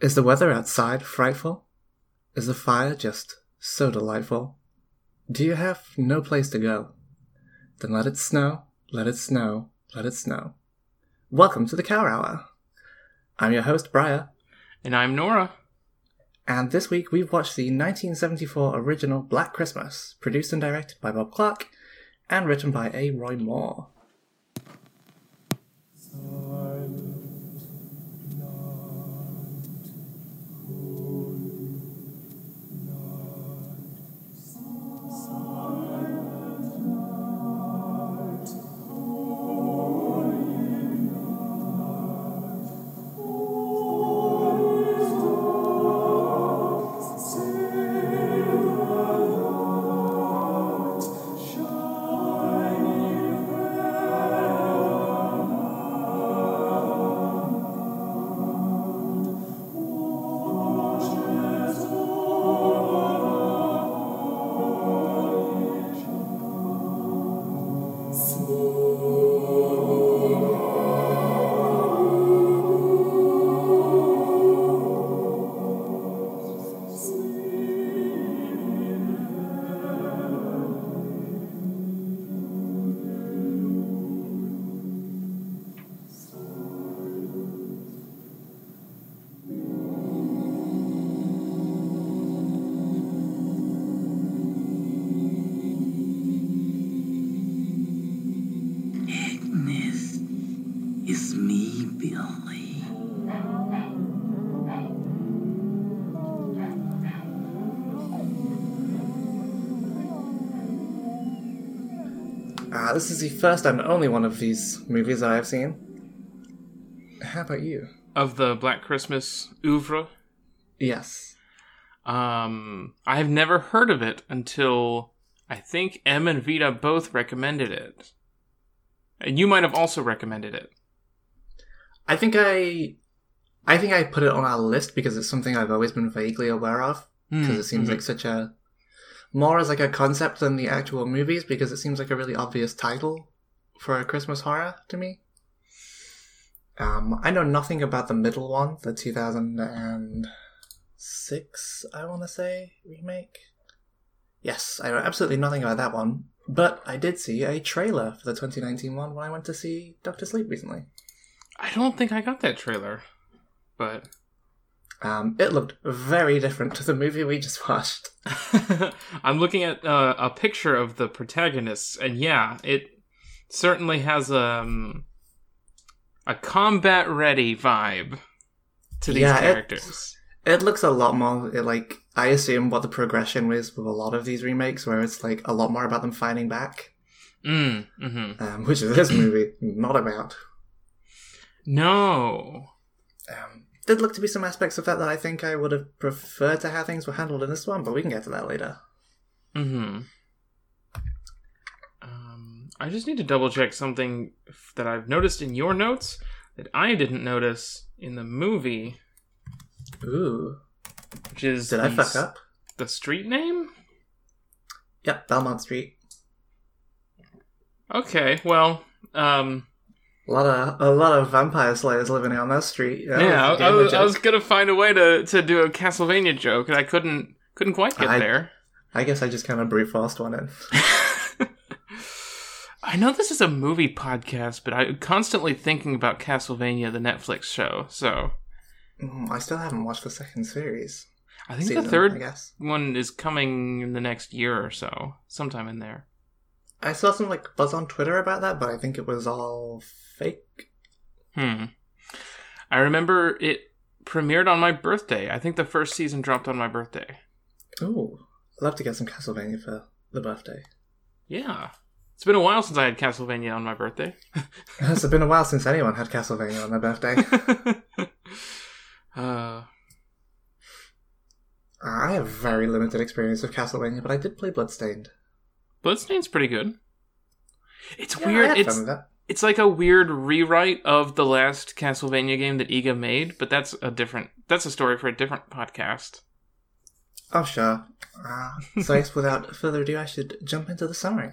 Is the weather outside frightful? Is the fire just so delightful? Do you have no place to go? Then let it snow, let it snow, let it snow. Welcome to the Cower Hour. I'm your host, Briar, And I'm Nora. and this week we've watched the 1974 original Black Christmas, produced and directed by Bob Clark, and written by A. Roy Moore. Agnes, this is the first and only one of these movies I've seen. How about you? Of the Black Christmas oeuvre. Yes. Um, I have never heard of it until I think M and Vita both recommended it. And you might have also recommended it. I think I, I think I put it on our list because it's something I've always been vaguely aware of because Mm, it seems mhm. like such a more as like a concept than the actual movies because it seems like a really obvious title for a Christmas horror to me. Um, I know nothing about the middle one, the 2006, I want to say, remake. Yes, I know absolutely nothing about that one, but I did see a trailer for the 2019 one when I went to see Doctor Sleep recently. I don't think I got that trailer. But Um, it looked very different to the movie we just watched. I'm looking at uh, a picture of the protagonists, and yeah, it certainly has um, a combat ready vibe to these Yeah, characters. It looks a lot more it, like I assume what the progression was with a lot of these remakes, where it's like a lot more about them fighting back, Mm, hmm um, which is this movie not about. No. Um, did look to be some aspects of that that I think I would have preferred to have things were handled in this one, but we can get to that later. Hmm. Um, I just need to double check something that I've noticed in your notes that I didn't notice in the movie, Ooh, which is did I fuck s- up? the street name. Yep, Belmont Street. Okay, well, um, A lot of a lot of vampire slayers living on that street. That yeah, was I, was, I was gonna find a way to, to do a Castlevania joke, and I couldn't couldn't quite get I- there. I guess I just kind of brute forced one in. I know this is a movie podcast, but I'm constantly thinking about Castlevania, the Netflix show. So Mm, I still haven't watched the second series. I think season, the third I guess. one is coming in the next year or so, sometime in there. I saw some like buzz on Twitter about that, but I think it was all fake. Hmm. I remember it premiered on my birthday. I think the first season dropped on my birthday. Oh, I'd love to get some Castlevania for the birthday. Yeah. It's been a while since I had Castlevania on my birthday. it's been a while since anyone had Castlevania on their birthday. uh, I have very limited experience with Castlevania, but I did play Bloodstained. Bloodstained's pretty good. It's Yeah, I weird. It's fun with that. It's like a weird rewrite of the last Castlevania game that Iga made, but that's a different that's a story for a different podcast. Oh, sure. Uh, so, I guess without further ado, I should jump into the summary.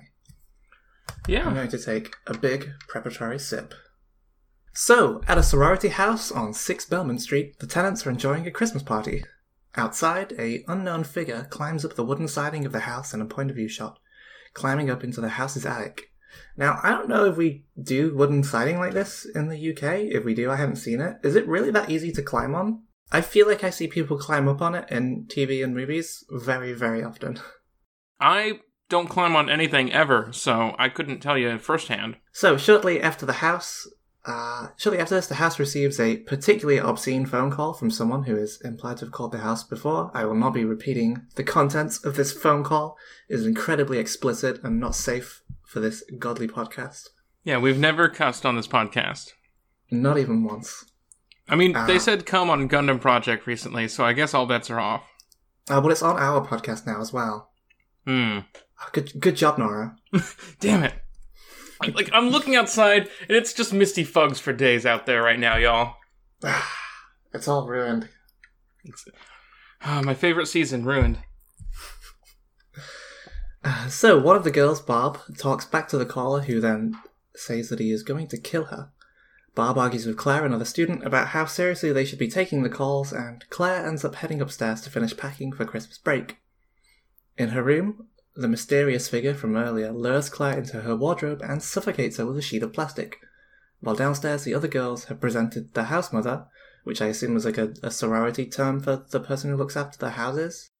Yeah, I'm going to take a big preparatory sip. So, at a sorority house on 6 Belmont Street, the tenants are enjoying a Christmas party. Outside, a unknown figure climbs up the wooden siding of the house in a point of view shot, climbing up into the house's attic. Now, I don't know if we do wooden siding like this in the UK. If we do, I haven't seen it. Is it really that easy to climb on? I feel like I see people climb up on it in TV and movies very, very often. I don't climb on anything ever, so I couldn't tell you firsthand. So, shortly after the house, uh, shortly after this, the house receives a particularly obscene phone call from someone who is implied to have called the house before. I will not be repeating the contents of this phone call. It is incredibly explicit and not safe for this godly podcast. Yeah, we've never cussed on this podcast. Not even once. I mean, Ah. they said come on Gundam Project recently, so I guess all bets are off. Uh, but it's on our podcast now as well. Hmm. Oh, good, good job, Nora. Damn it. Like, I'm looking outside, and it's just misty fogs for days out there right now, y'all. It's all ruined. Ah, my favorite season ruined. So, one of the girls, Barb, talks back to the caller, who then says that he is going to kill her. Barb argues with Claire, another student, about how seriously they should be taking the calls, and Claire ends up heading upstairs to finish packing for Christmas break. In her room, the mysterious figure from earlier lures Claire into her wardrobe and suffocates her with a sheet of plastic. While downstairs, the other girls have presented the house mother, which I assume was like a, a sorority term for the person who looks after the houses.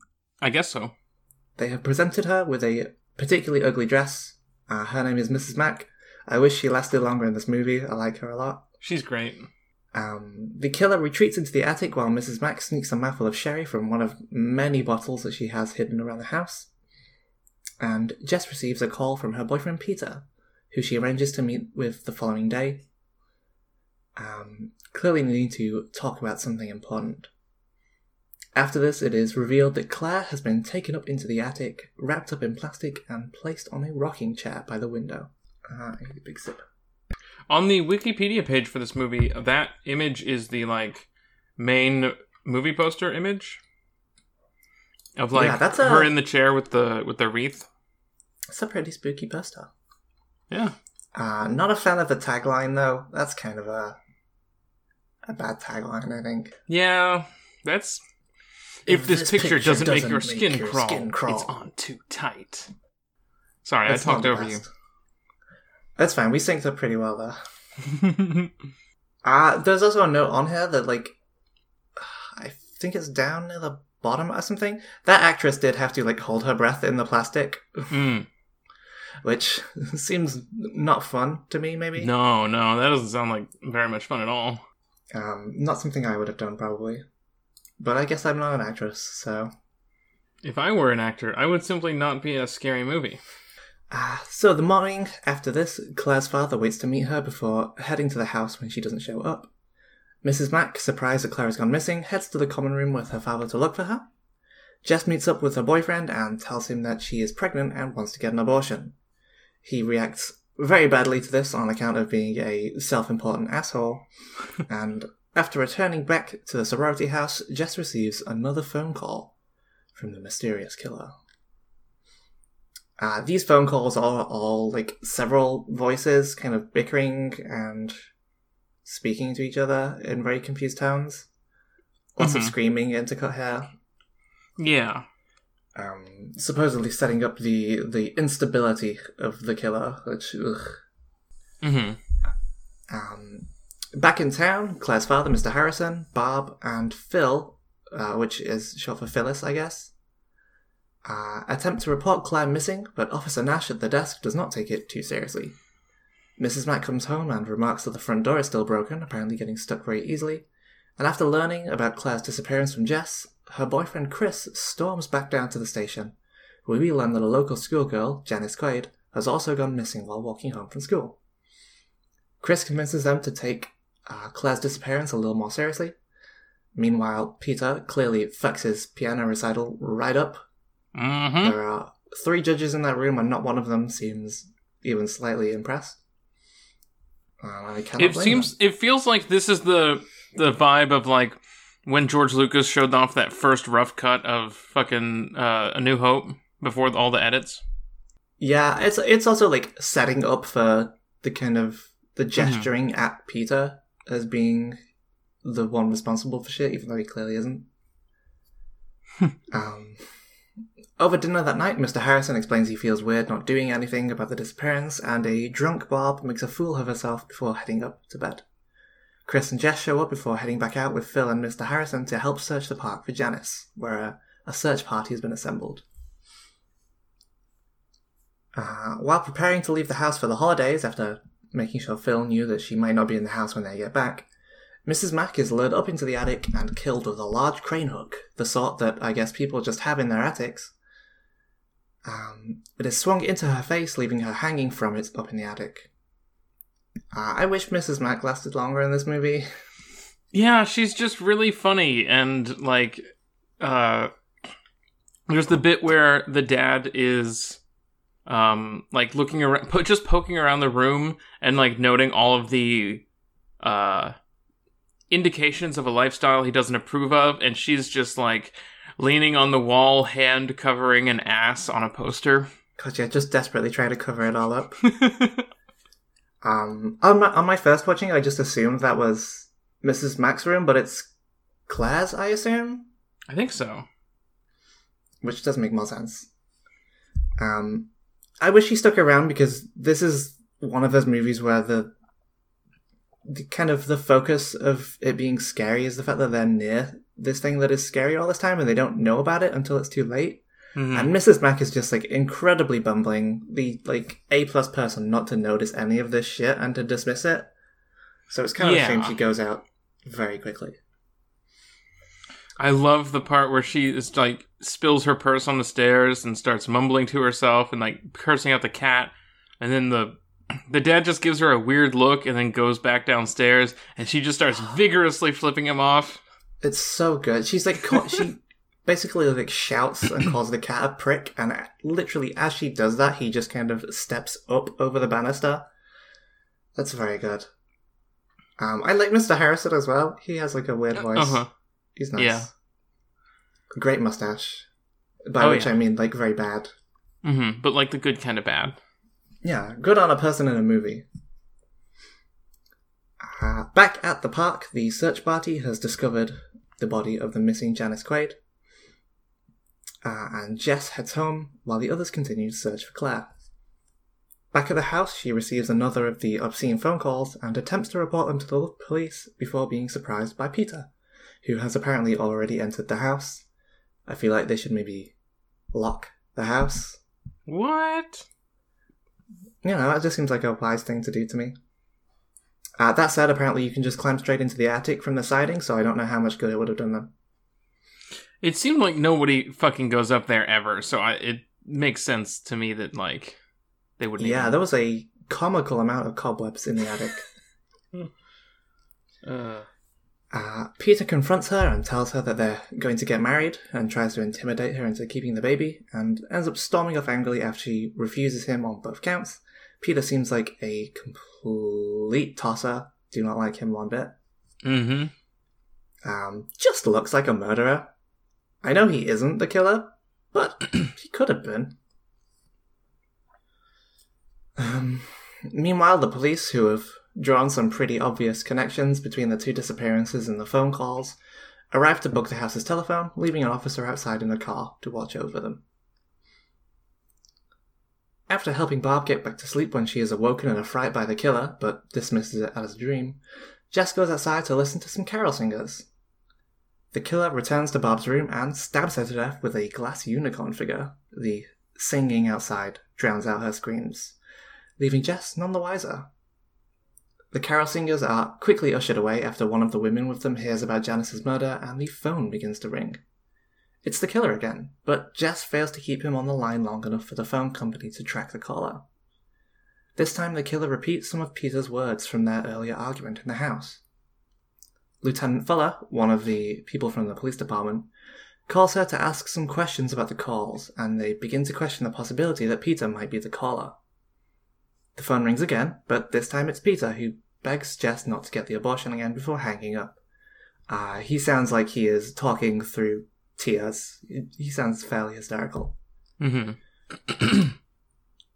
I guess so. They have presented her with a particularly ugly dress. Uh, her name is Mrs. Mack. I wish she lasted longer in this movie. I like her a lot. She's great. Um, the killer retreats into the attic while Mrs. Mack sneaks a mouthful of sherry from one of many bottles that she has hidden around the house. And Jess receives a call from her boyfriend Peter, who she arranges to meet with the following day. Um, clearly needing to talk about something important. After this, it is revealed that Claire has been taken up into the attic, wrapped up in plastic, and placed on a rocking chair by the window. Ah, a big sip. On the Wikipedia page for this movie, that image is the like main movie poster image of like Yeah, that's a- her in the chair with the with the wreath. It's a pretty spooky poster. Yeah. Uh, not a fan of the tagline though. That's kind of a a bad tagline, I think. Yeah, that's if, this, this picture, picture doesn't, make doesn't your make skin, your crawl, skin crawl. it's on too tight. Sorry, That's I talked over best. That's fine. We synced up pretty well there. you. Uh, there's also a note on here that like I think it's down near the bottom or something. That actress did have to like hold her breath in the plastic, mm. which seems not fun to me. Maybe No, no, that doesn't sound like very much fun at all. um, not something I would have done probably. But I guess I'm not an actress, so If I were an actor, I would simply not be in a scary movie. Ah, so the morning after this, Claire's father waits to meet her before heading to the house when she doesn't show up. Mrs. Mack, surprised that Claire has gone missing, heads to the common room with her father to look for her. Jess meets up with her boyfriend and tells him that she is pregnant and wants to get an abortion. He reacts very badly to this on account of being a self-important asshole, and after returning back to the sorority house, Jess receives another phone call from the mysterious killer. Uh, these phone calls are all like several voices kind of bickering and speaking to each other in very confused tones. Lots of Mhm. screaming intercut here. Yeah. Um, supposedly setting up the the instability of the killer, which ugh. hmm Um, back in town, Claire's father, Mr. Harrison, Barb, and Phil, uh, which is short for Phyllis, I guess, uh, attempt to report Claire missing, but Officer Nash at the desk does not take it too seriously. Mrs. Mack comes home and remarks that the front door is still broken, apparently getting stuck very easily. And after learning about Claire's disappearance from Jess, her boyfriend Chris storms back down to the station, where we learn that a local schoolgirl, Janice Quaid, has also gone missing while walking home from school. Chris convinces them to take uh, Claire's disappearance a little more seriously. Meanwhile, Peter clearly fucks his piano recital right up. hmm There are three judges in that room, and not one of them seems even slightly impressed. Uh, I cannot It seems. It feels like this is the the vibe of like when George Lucas showed off that first rough cut of fucking uh, A New Hope before all the edits. Yeah, it's it's also like setting up for the kind of the gesturing at Peter as being the one responsible for shit, even though he clearly isn't. um, over dinner that night, Mr. Harrison explains he feels weird not doing anything about the disappearance, and a drunk Barb makes a fool of herself before heading up to bed. Chris and Jess show up before heading back out with Phil and Mr. Harrison to help search the park for Janice, where a, a search party has been assembled. Uh, while preparing to leave the house for the holidays, after making sure Phil knew that she might not be in the house when they get back, Mrs. Mack is lured up into the attic and killed with a large crane hook, the sort that I guess people just have in their attics. Um, it is swung into her face, leaving her hanging from it up in the attic. Uh, I wish Mrs. Mack lasted longer in this movie. Yeah, she's just really funny and like uh there's the bit where the dad is um like looking around po- just poking around the room and like noting all of the uh indications of a lifestyle he doesn't approve of and she's just like leaning on the wall hand covering an ass on a poster. Cause yeah, just desperately trying to cover it all up. Um, on my, on my first watching, I just assumed that was Mrs. Mack's room, but it's Claire's, I assume, I think so. which does make more sense. Um, I wish he stuck around because this is one of those movies where the, the kind of the focus of it being scary is the fact that they're near this thing that is scary all this time and they don't know about it until it's too late. Mhm. And Mrs. Mack is just like incredibly bumbling, the like A plus person not to notice any of this shit and to dismiss it. So it's kind of a shame she goes out very quickly. I love the part where she is like spills her purse on the stairs and starts mumbling to herself and like cursing out the cat, and then the the dad just gives her a weird look and then goes back downstairs and she just starts vigorously flipping him off. It's so good. She's like she basically like shouts and calls the cat a prick, and literally as she does that, he just kind of steps up over the banister. That's very good. Um, I like Mr. Harrison as well. He has like a weird voice. Uh huh. He's nice. Yeah. Great mustache. By Oh, which yeah. I mean like very bad. Mm-hmm. But like the good kind of bad. Yeah, good on a person in a movie. Uh, back at the park, the search party has discovered the body of the missing Janice Quaid. Uh, and Jess heads home while the others continue to search for Claire. Back at the house, she receives another of the obscene phone calls and attempts to report them to the police before being surprised by Peter, who has apparently already entered the house. I feel like they should maybe lock the house What? you know, that just seems like a wise thing to do to me. Uh, that said, apparently you can just climb straight into the attic from the siding, so I don't know how much good it would have done them. It seemed like nobody fucking goes up there ever, so I, it makes sense to me that like they wouldn't. Yeah, even- there was a comical amount of cobwebs in the attic. Uh, Uh, Peter confronts her and tells her that they're going to get married and tries to intimidate her into keeping the baby and ends up storming off angrily after she refuses him on both counts. Peter seems like a complete tosser. Do not like him one bit. mm-hmm. Um, just looks like a murderer. I know he isn't the killer, but he could have been. Um, meanwhile, the police, who have drawn some pretty obvious connections between the two disappearances and the phone calls, arrive to book the house's telephone, leaving an officer outside in a car to watch over them. After helping Barb get back to sleep when she is awoken in a fright by the killer, but dismisses it as a dream, Jess goes outside to listen to some carol singers. The killer returns to Barb's room and stabs her to death with a glass unicorn figure. The singing outside drowns out her screams, leaving Jess none the wiser. The carol singers are quickly ushered away after one of the women with them hears about Janice's murder and the phone begins to ring. It's the killer again, but Jess fails to keep him on the line long enough for the phone company to track the caller. This time the killer repeats some of Peter's words from their earlier argument in the house. Lieutenant Fuller, one of the people from the police department, calls her to ask some questions about the calls, and they begin to question the possibility that Peter might be the caller. The phone rings again, but this time it's Peter who begs Jess not to get the abortion again before hanging up. Uh, he sounds like he is talking through tears. He sounds fairly hysterical. Mm-hmm.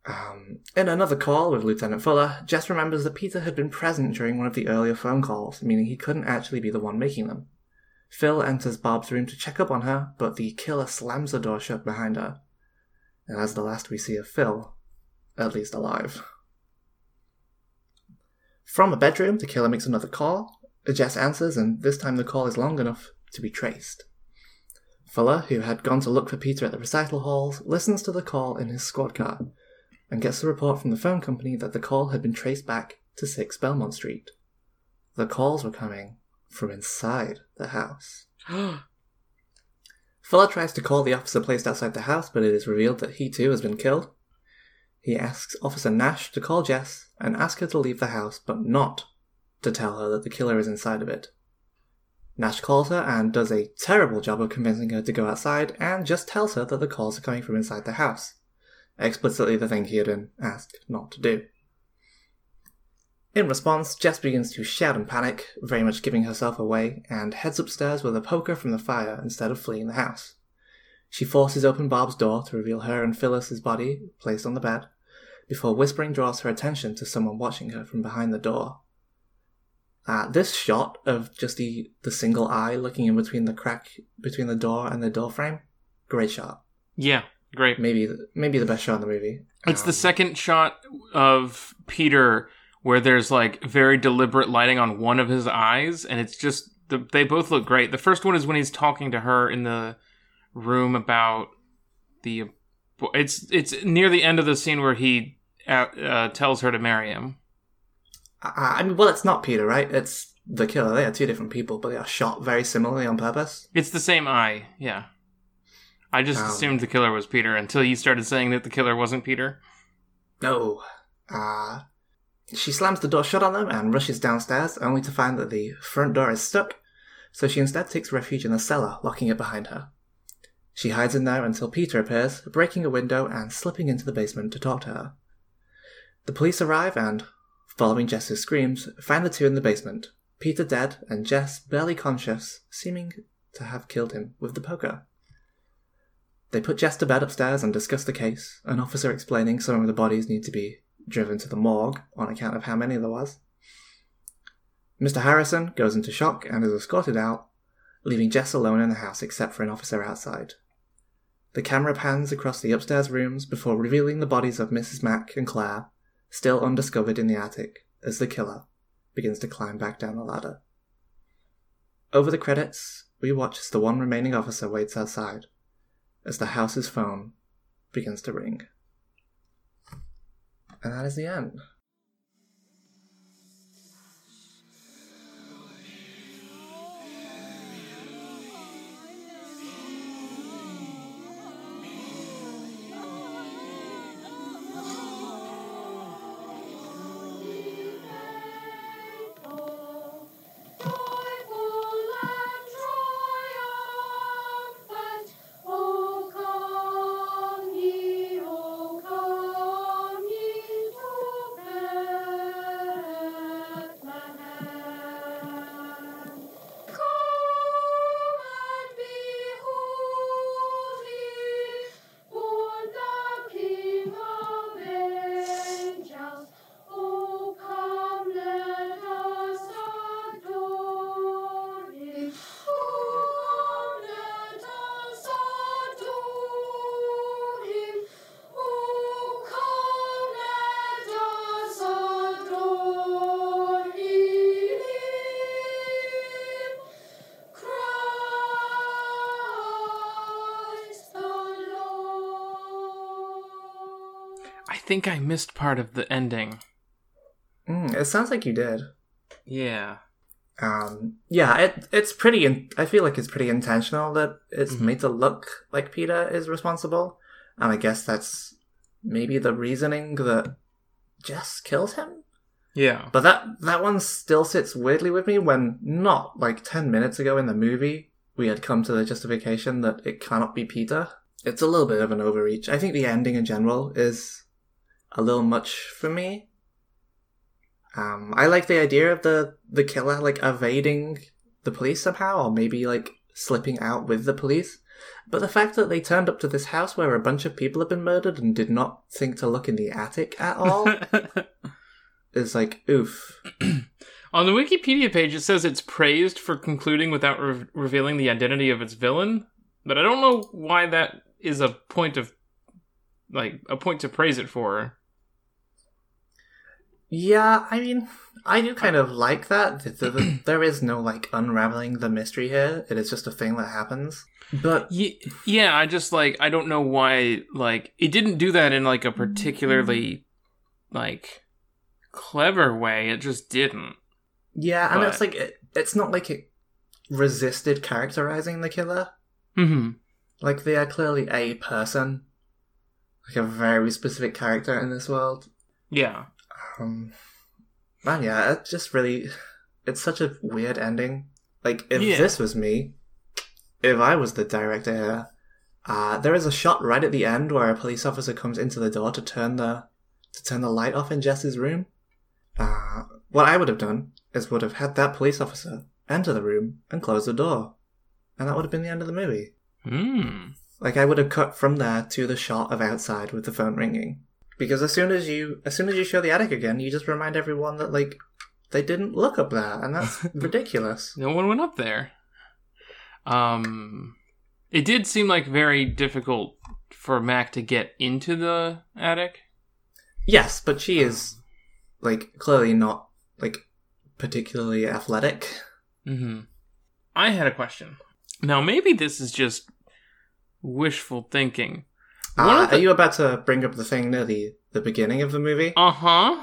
Um, in another call with Lieutenant Fuller, Jess remembers that Peter had been present during one of the earlier phone calls, meaning he couldn't actually be the one making them. Phil enters Barb's room to check up on her, but the killer slams the door shut behind her. And that's the last we see of Phil, at least alive. From a bedroom, the killer makes another call. Jess answers, and this time the call is long enough to be traced. Fuller, who had gone to look for Peter at the recital halls, listens to the call in his squad car and gets the report from the phone company that the call had been traced back to 6 Belmont Street. The calls were coming from inside the house. Fuller tries to call the officer placed outside the house, but it is revealed that he too has been killed. He asks Officer Nash to call Jess and ask her to leave the house, but not to tell her that the killer is inside of it. Nash calls her and does a terrible job of convincing her to go outside and just tells her that the calls are coming from inside the house. Explicitly the thing he had been asked not to do. In response, Jess begins to shout and panic, very much giving herself away, and heads upstairs with a poker from the fire instead of fleeing the house. She forces open Barb's door to reveal her and Phyllis's body placed on the bed, before whispering draws her attention to someone watching her from behind the door. Uh, this shot of just the, the single eye looking in between the crack between the door and the door frame, great shot. Yeah, great. Maybe maybe the best shot in the movie. It's the Um, second shot of Peter where there's like very deliberate lighting on one of his eyes, and it's just the, they both look great. The first one is when he's talking to her in the room about the. It's it's near the end of the scene where he uh, tells her to marry him. I, I mean, well, it's not Peter, right? It's the killer. They are two different people, but they are shot very similarly on purpose. It's the same eye, yeah. I just Um, assumed the killer was Peter until you started saying that the killer wasn't Peter. No. Uh, she slams the door shut on them and rushes downstairs, only to find that the front door is stuck, so she instead takes refuge in the cellar, locking it behind her. She hides in there until Peter appears, breaking a window and slipping into the basement to talk to her. The police arrive and, following Jess's screams, find the two in the basement, Peter dead and Jess barely conscious, seeming to have killed him with the poker. They put Jess to bed upstairs and discuss the case, an officer explaining some of the bodies need to be driven to the morgue on account of how many there was. Mr. Harrison goes into shock and is escorted out, leaving Jess alone in the house except for an officer outside. The camera pans across the upstairs rooms before revealing the bodies of Mrs. Mack and Claire, still undiscovered in the attic, as the killer begins to climb back down the ladder. Over the credits, we watch as the one remaining officer waits outside, as the house's phone begins to ring. And that is the end. Think I missed part of the ending. Mm, it sounds like you did. Yeah. Um, yeah, it it's pretty. In, I feel like it's pretty intentional that it's Mhm. made to look like Peter is responsible, and I guess that's maybe the reasoning that Jess killed him. Yeah. But that that one still sits weirdly with me when not like ten minutes ago in the movie we had come to the justification that it cannot be Peter. It's a little bit of an overreach. I think the ending in general is a little much for me. Um, I like the idea of the the killer like evading the police somehow, or maybe like slipping out with the police. But the fact that they turned up to this house where a bunch of people have been murdered and did not think to look in the attic at all is like, oof. On the Wikipedia page, it says it's praised for concluding without re- revealing the identity of its villain, but I don't know why that is a point of like a point to praise it for. Yeah, I mean, I do kind of like that. Th- th- th- there is no like unraveling the mystery here. It is just a thing that happens. But Ye- yeah, I just like I don't know why like it didn't do that in like a particularly like clever way. It just didn't. yeah, and But- it's like it, it's not like it resisted characterizing the killer. Mm-hmm. Like they are clearly a person, like a very specific character in this world. Yeah. Um, man, yeah, it just really, it's such a weird ending. Like if Yeah. this was me, if I was the director here, uh, there is a shot right at the end where a police officer comes into the door to turn the to turn the light off in Jess's room. Uh, what I would have done is would have had that police officer enter the room and close the door, and that would have been the end of the movie. Hmm. Like I would have cut from there to the shot of outside with the phone ringing. Because as soon as you as soon as you show the attic again, you just remind everyone that like they didn't look up there, and that's ridiculous. No one went up there. Um, it did seem like very difficult for Mack to get into the attic. Yes, but she is like clearly not like particularly athletic. Mm-hmm. I had a question. Now, maybe this is just wishful thinking. Uh, the- Are you about to bring up the thing near the the beginning of the movie? Uh huh.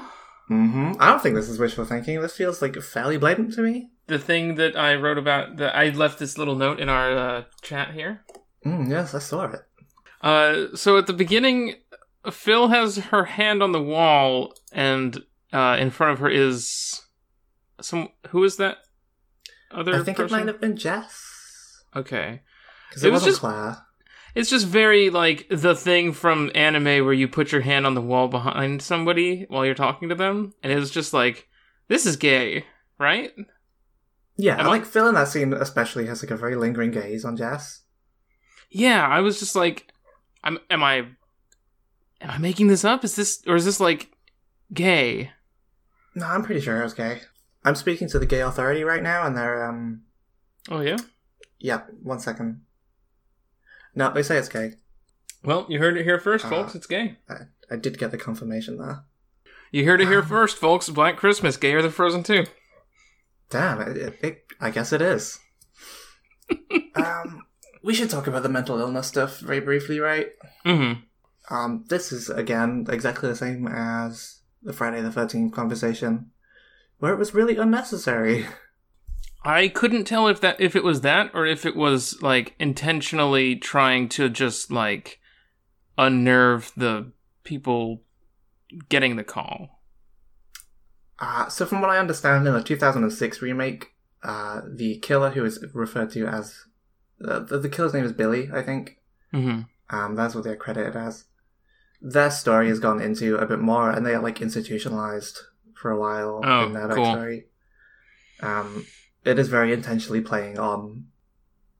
hmm I don't think this is wishful thinking. This feels like fairly blatant to me. The thing that I wrote about, that I left this little note in our uh, chat here. Mm, yes, I saw it. Uh, so at the beginning, Phil has her hand on the wall, and uh, in front of her is some. Who is that? Other I think person? it might have been Jess Okay. because It it, was wasn't just- Claire. It's just very like the thing from anime where you put your hand on the wall behind somebody while you're talking to them, and it was just like, this is gay, right? Yeah, Am I- like Phil in that scene especially has like a very lingering gaze on Jess. Yeah, I was just like, I'm, am I, am I making this up? Is this, or is this like gay? No, I'm pretty sure it was gay. I'm speaking to the gay authority right now, and they're um, Oh yeah. yeah, one second. No, they say it's gay. Well, you heard it here first, Uh, folks. It's gay. I, I did get the confirmation there. You heard it here first, folks. Black Christmas, gayer than Frozen 2. Damn, it, it, it I guess it is. um, we should talk about the mental illness stuff very briefly, right? Mm-hmm. Um, this is again exactly the same as the Friday the Thirteenth conversation, where it was really unnecessary. I couldn't tell if that if it was that or if it was like intentionally trying to just like unnerve the people getting the call. Uh, so from what I understand, in the 2006 remake, uh, the killer who is referred to as uh, the, the killer's name is Billy, I think. Mm-hmm. Um, that's what they're credited as. Their story has gone into a bit more, and they are like institutionalized for a while Oh, in their cool. backstory. Um, it is very intentionally playing on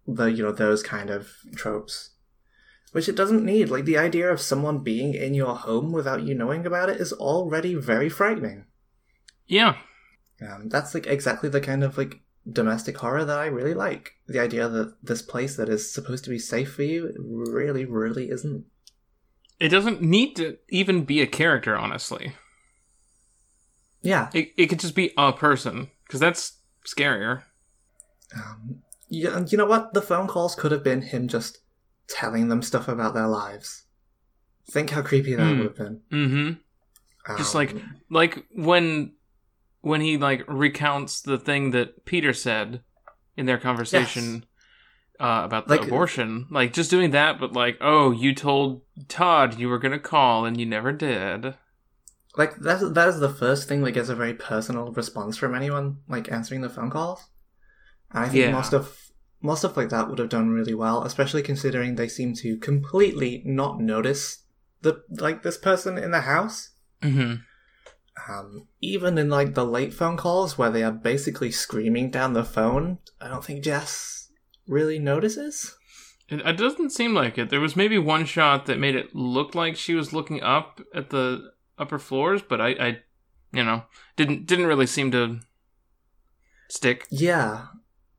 the you know those kind of tropes, which it doesn't need. Like the idea of someone being in your home without you knowing about it is already very frightening. Yeah. Um, that's like exactly the kind of like domestic horror that I really like. The idea that this place that is supposed to be safe for you really, really isn't. It doesn't need to even be a character, honestly. Yeah. It, it could just be a person, because that's scarier. Um, yeah, and you know what? The phone calls could have been him just telling them stuff about their lives. Think how creepy that Hmm. would have been. Mm-hmm. Just Um, like like when when he like recounts the thing that Peter said in their conversation uh, about the Like- abortion, like just doing that, but like, oh, you told Todd you were gonna call and you never did. Like that's that is the first thing that gets a very personal response from anyone like answering the phone calls. And I think Yeah. most of most stuff like that would have done really well, especially considering they seem to completely not notice the like this person in the house. Mm-hmm. Um, even in like the late phone calls where they are basically screaming down the phone, I don't think Jess really notices. It, it doesn't seem like it. There was maybe one shot that made it look like she was looking up at the upper floors, but I, I you know, didn't didn't really seem to stick. Yeah.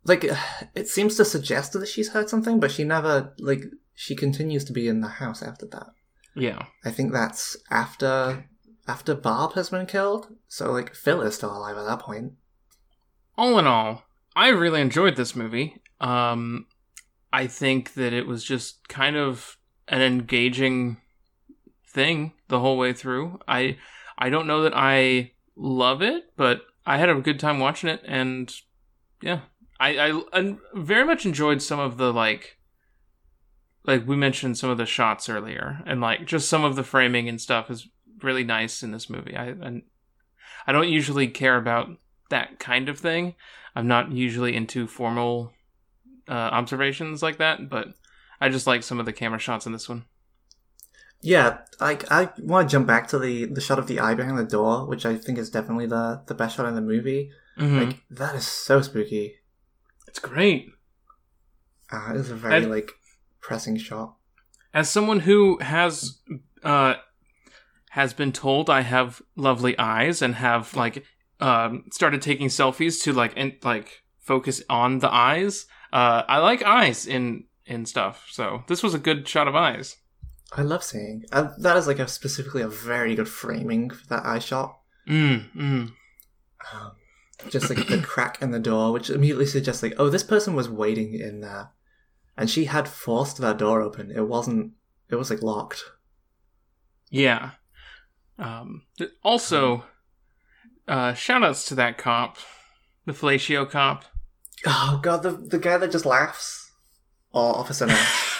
Like, it seems to suggest that she's heard something, but she never, like, she continues to be in the house after that. Yeah. I think that's after after Barb has been killed. So, like, Phil is still alive at that point. all in all, I really enjoyed this movie. Um, I think that it was just kind of an engaging thing the whole way through. I I don't know that I love it, but I had a good time watching it, and yeah, I I, I very much enjoyed some of the like. Like we mentioned some of the shots earlier, and like just some of the framing and stuff is really nice in this movie. I and I don't usually care about that kind of thing. I'm not usually into formal uh, observations like that, but I just like some of the camera shots in this one. Yeah, like I want to jump back to the the shot of the eye behind the door, which I think is definitely the the best shot in the movie. Mhm. Like that is so spooky. It's great. Uh, it is a very And- like pressing shot. As someone who has uh, has been told I have lovely eyes and have like um, started taking selfies to like and like focus on the eyes. Uh, I like eyes in in stuff, so this was a good shot of eyes. I love seeing uh, that is like a specifically a very good framing for that eye shot. Mm, mm. Um, just like the crack in the door, which immediately suggests like, oh, this person was waiting in there, and she had forced that door open. It wasn't. It was like locked. Yeah. Um, also, uh, shout outs to that cop, the fellatio cop. Oh god, the the guy that just laughs. Or Officer Nash.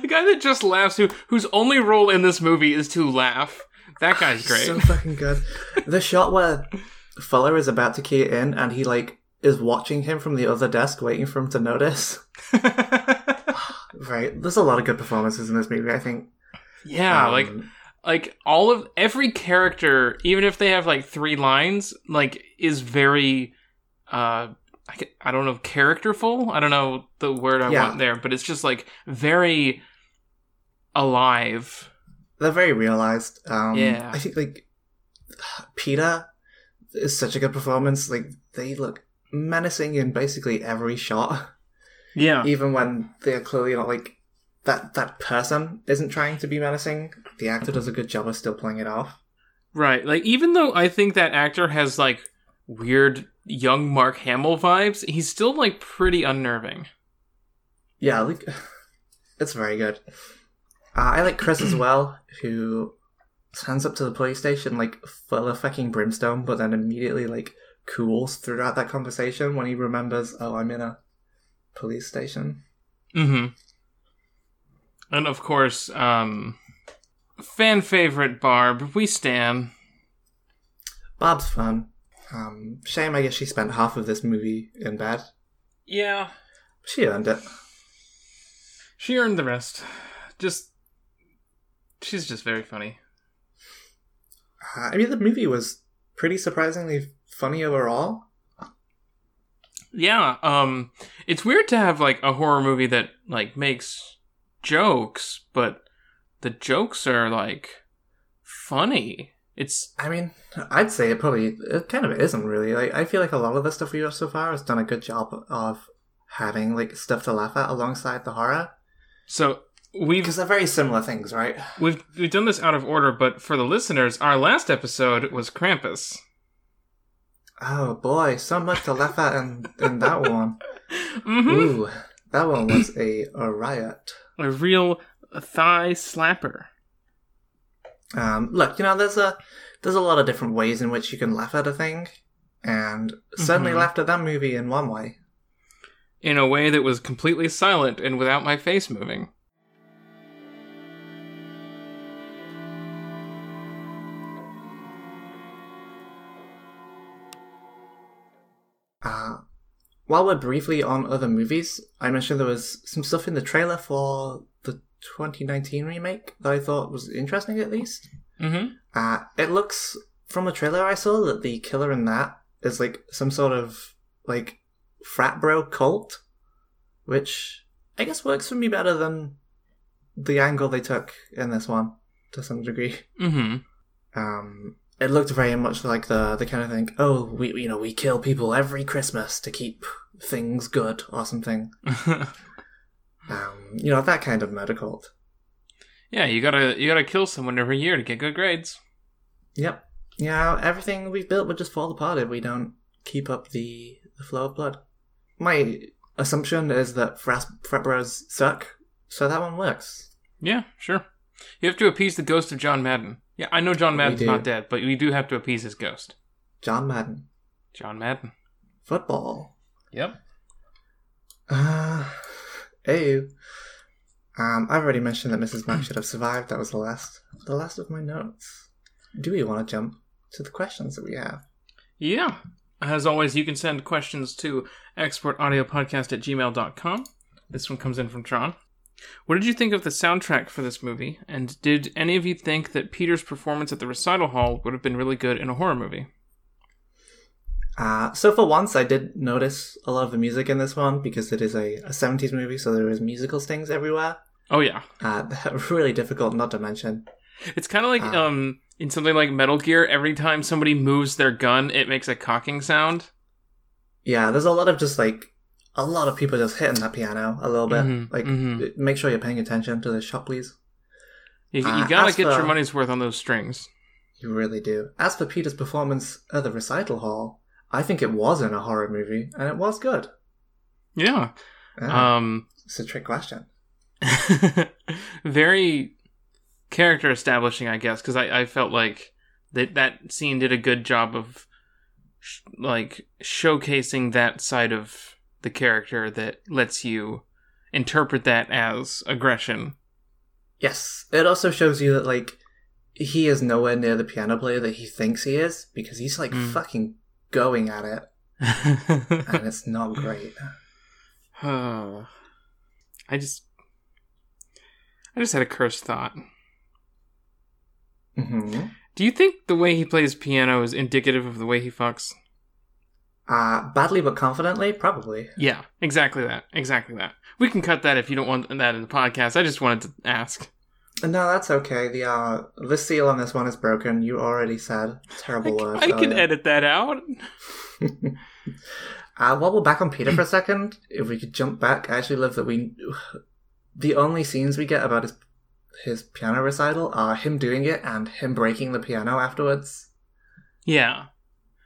The guy that just laughs, who whose only role in this movie is to laugh. That guy's great. So fucking good. The shot where Fuller is about to key in and he like is watching him from the other desk, waiting for him to notice. Right. There's a lot of good performances in this movie, I think. yeah, Um, like like all of every character, even if they have like three lines, like is very uh I, I don't know characterful. I don't know the word I Yeah. want there, but it's just like very alive. they're very realized. Um Yeah. I think like Peter is such a good performance. Like they look menacing in basically every shot. Yeah. Even when they're clearly not like that that person isn't trying to be menacing, the actor does a good job of still playing it off. Right. Like even though I think that actor has like weird young Mark Hamill vibes, he's still like pretty unnerving. Yeah, like it's very good. Uh, I like Chris as well, who stands up to the police station like full of fucking brimstone, but then immediately like cools throughout that conversation when he remembers, oh, I'm in a police station. Mm-hmm. And of course, um fan favorite Barb, we stan. Barb's fun. Um, shame, I guess she spent half of this movie in bed. Yeah. She earned it. She earned the rest. Just she's just very funny. Uh, I mean, the movie was pretty surprisingly funny overall. Yeah, um it's weird to have like a horror movie that like makes jokes, but the jokes are like funny. It's I mean, I'd say it probably it kind of isn't really. Like, I feel like a lot of the stuff we watched so far has done a good job of having like stuff to laugh at alongside the horror so we've because they're very similar things, right? we've we've done this out of order, but for the listeners, our last episode was Krampus. Oh boy, so much to laugh at in, in that one. hmm Ooh, that one was a, a riot. A real thigh slapper. Um, look, you know, there's a there's a lot of different ways in which you can laugh at a thing, and certainly Mhm. laughed at that movie in one way. In a way that was completely silent and without my face moving. Uh, while we're briefly on other movies, I mentioned there was some stuff in the trailer for 2019 remake that I thought was interesting at least. Mm-hmm. Uh, it looks from the trailer I saw that the killer in that is like some sort of like frat bro cult. which I guess works for me better than the angle they took in this one to some degree. Mm-hmm. Um, it looked very much like the the kind of thing. Oh, we you know we kill people every Christmas to keep things good or something. Um, you know that kind of murder cult. yeah, you gotta you gotta kill someone every year to get good grades. Yep. Yeah, everything we've built would just fall apart if we don't keep up the, the flow of blood. My assumption is that frat, frat bros suck, so that one works. Yeah, sure. You have to appease the ghost of John Madden. Yeah, I know John Madden's not dead, but we do have to appease his ghost. John Madden. John Madden. Football. Yep. Uh, ew. Um, I've already mentioned that Mrs. Mac should have survived. That was the last, the last of my notes. Do we want to jump to the questions that we have? Yeah. As always, you can send questions to exportaudiopodcast at gmail.com. This one comes in from Tron. What did you think of the soundtrack for this movie? And did any of you think that Peter's performance at the recital hall would have been really good in a horror movie? Uh, so for once, I did notice a lot of the music in this one because it is a, a 70s movie, so there is musical stings everywhere. Oh, yeah. Uh, really difficult not to mention. It's kind of like Ah. um in something like Metal Gear, every time somebody moves their gun, it makes a cocking sound. Yeah, there's a lot of just like a lot of people just hitting that piano a little bit. Mhm, like, mhm. make sure you're paying attention to the shot, please. You, you Uh, gotta get for- your money's worth on those strings. You really do. As for Peter's performance at the recital hall, I think it wasn't a horror movie, and it was good. Yeah. Yeah, Um it's a trick question. very character establishing, I guess, because I, I felt like that that scene did a good job of sh- like showcasing that side of the character that lets you interpret that as aggression. Yes, it also shows you that like he is nowhere near the piano player that he thinks he is because he's like Mm. fucking going at it, and it's not great. I just, I just had a cursed thought. hmm Do you think the way he plays piano is indicative of the way he fucks? Uh, badly but confidently, probably. Yeah, exactly that. Exactly that. We can cut that if you don't want that in the podcast. I just wanted to ask. No, that's okay. The uh, the seal on this one is broken. You already said terrible words. I can earlier. edit that out. Uh, while we're back on Peter for a second, if we could jump back, I actually love that we. The only scenes we get about his his piano recital are him doing it and him breaking the piano afterwards. Yeah.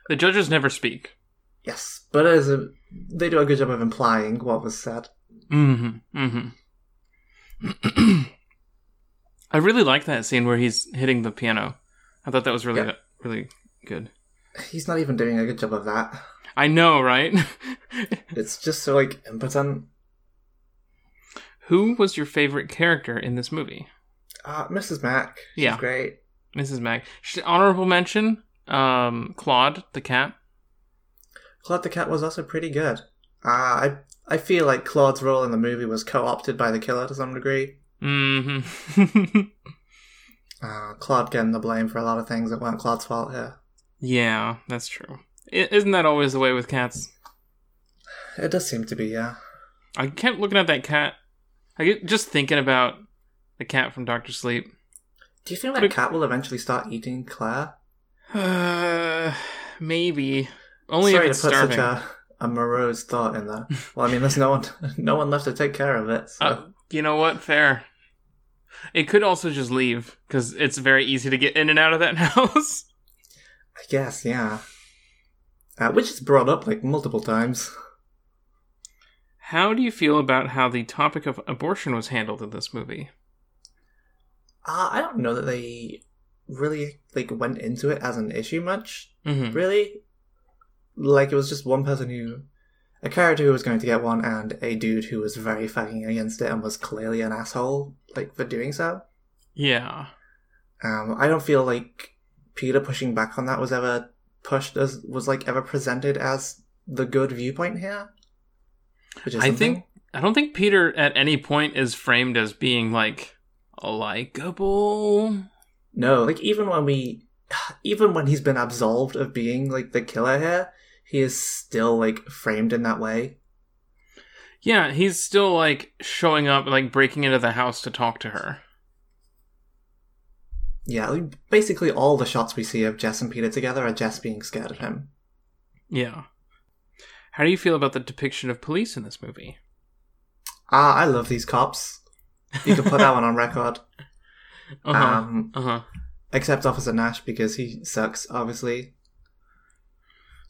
The judges never speak. Yes, but as a, they do a good job of implying what was said. Mm-hmm. Mm-hmm. I really like that scene where he's hitting the piano. I thought that was really, Yeah. really good. He's not even doing a good job of that. I know, right? It's just so like impotent. Who was your favorite character in this movie? Uh, Mrs. Mac, she's Yeah. great. Mrs. Mac. Honorable mention, um, Claude the cat. Claude the cat was also pretty good. Uh, I I feel like Claude's role in the movie was co-opted by the killer to some degree. Mm-hmm. Uh, Claude getting the blame for a lot of things that weren't Claude's fault here. yeah, that's true. I- isn't that always the way with cats? It does seem to be, yeah. I kept looking at that cat. I get just thinking about the cat from Doctor Sleep. Do you think that But- cat will eventually start eating Claire? Uh, maybe only Sorry if it's to put starving. such a, a morose thought in there. Well, I mean, there's no one, no one left to take care of it. So. Uh, you know what? Fair. It could also just leave because it's very easy to get in and out of that house. I guess, yeah. Uh, which is brought up like multiple times. How do you feel about how the topic of abortion was handled in this movie? Uh, I don't know that they really like went into it as an issue much. Mm-hmm. Really, like it was just one person who, a character who was going to get one, and a dude who was very fucking against it and was clearly an asshole, like for doing so. Yeah. Um, I don't feel like Peter pushing back on that was ever pushed as was like ever presented as the good viewpoint here. I something. think I don't think Peter at any point is framed as being like likable. no, like even when we, even when he's been absolved of being like the killer here, he is still like framed in that way. Yeah, he's still like showing up, like breaking into the house to talk to her. Yeah, like, basically all the shots we see of Jess and Peter together are Jess being scared of him. Yeah. How do you feel about the depiction of police in this movie? Ah, I love these cops. You can put that one on record. Uh huh. Um, uh huh. except Officer Nash because he sucks, obviously.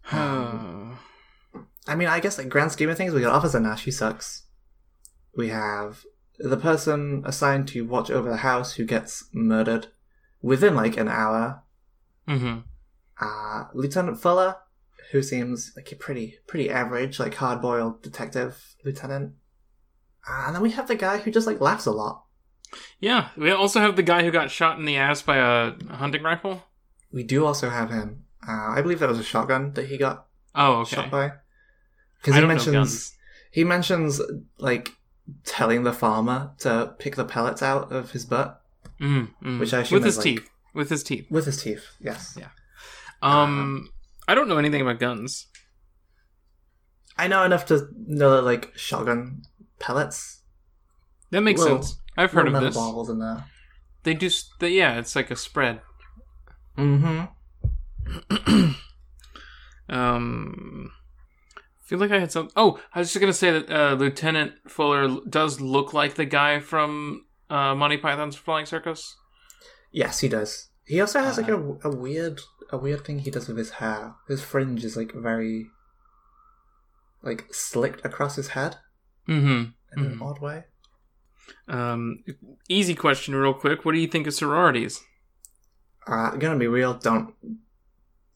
I mean, I guess like grand scheme of things, we got Officer Nash who sucks. We have the person assigned to watch over the house who gets murdered within like an hour. mm-hmm. Uh, Lieutenant Fuller, who seems like a pretty pretty average, like hard boiled detective lieutenant. Uh, and then we have the guy who just like laughs a lot. Yeah. We also have the guy who got shot in the ass by a hunting rifle. We do also have him. Uh, I believe that was a shotgun that he got Oh, okay. shot by. Because he mentions he mentions like telling the farmer to pick the pellets out of his butt Mm, mm. Which I assume with his like- teeth. With his teeth. with his teeth. Yes. Yeah. Um, I don't know anything about guns. I know enough to know that like shotgun pellets. That makes Little- sense. I've heard of this. balls in there. They do. They, yeah, it's like a spread. Mm-hmm. Um, I feel like I had some. Oh, I was just gonna say that uh, Lieutenant Fuller does look like the guy from uh, Monty Python's Flying Circus. Yes, he does. He also has like Uh-huh. a, a weird a weird thing he does with his hair. His fringe is like very like slicked across his head Mm-hmm. in an Mhm. odd way. Um, easy question, real quick. What do you think of sororities? Uh, gonna be real. Don't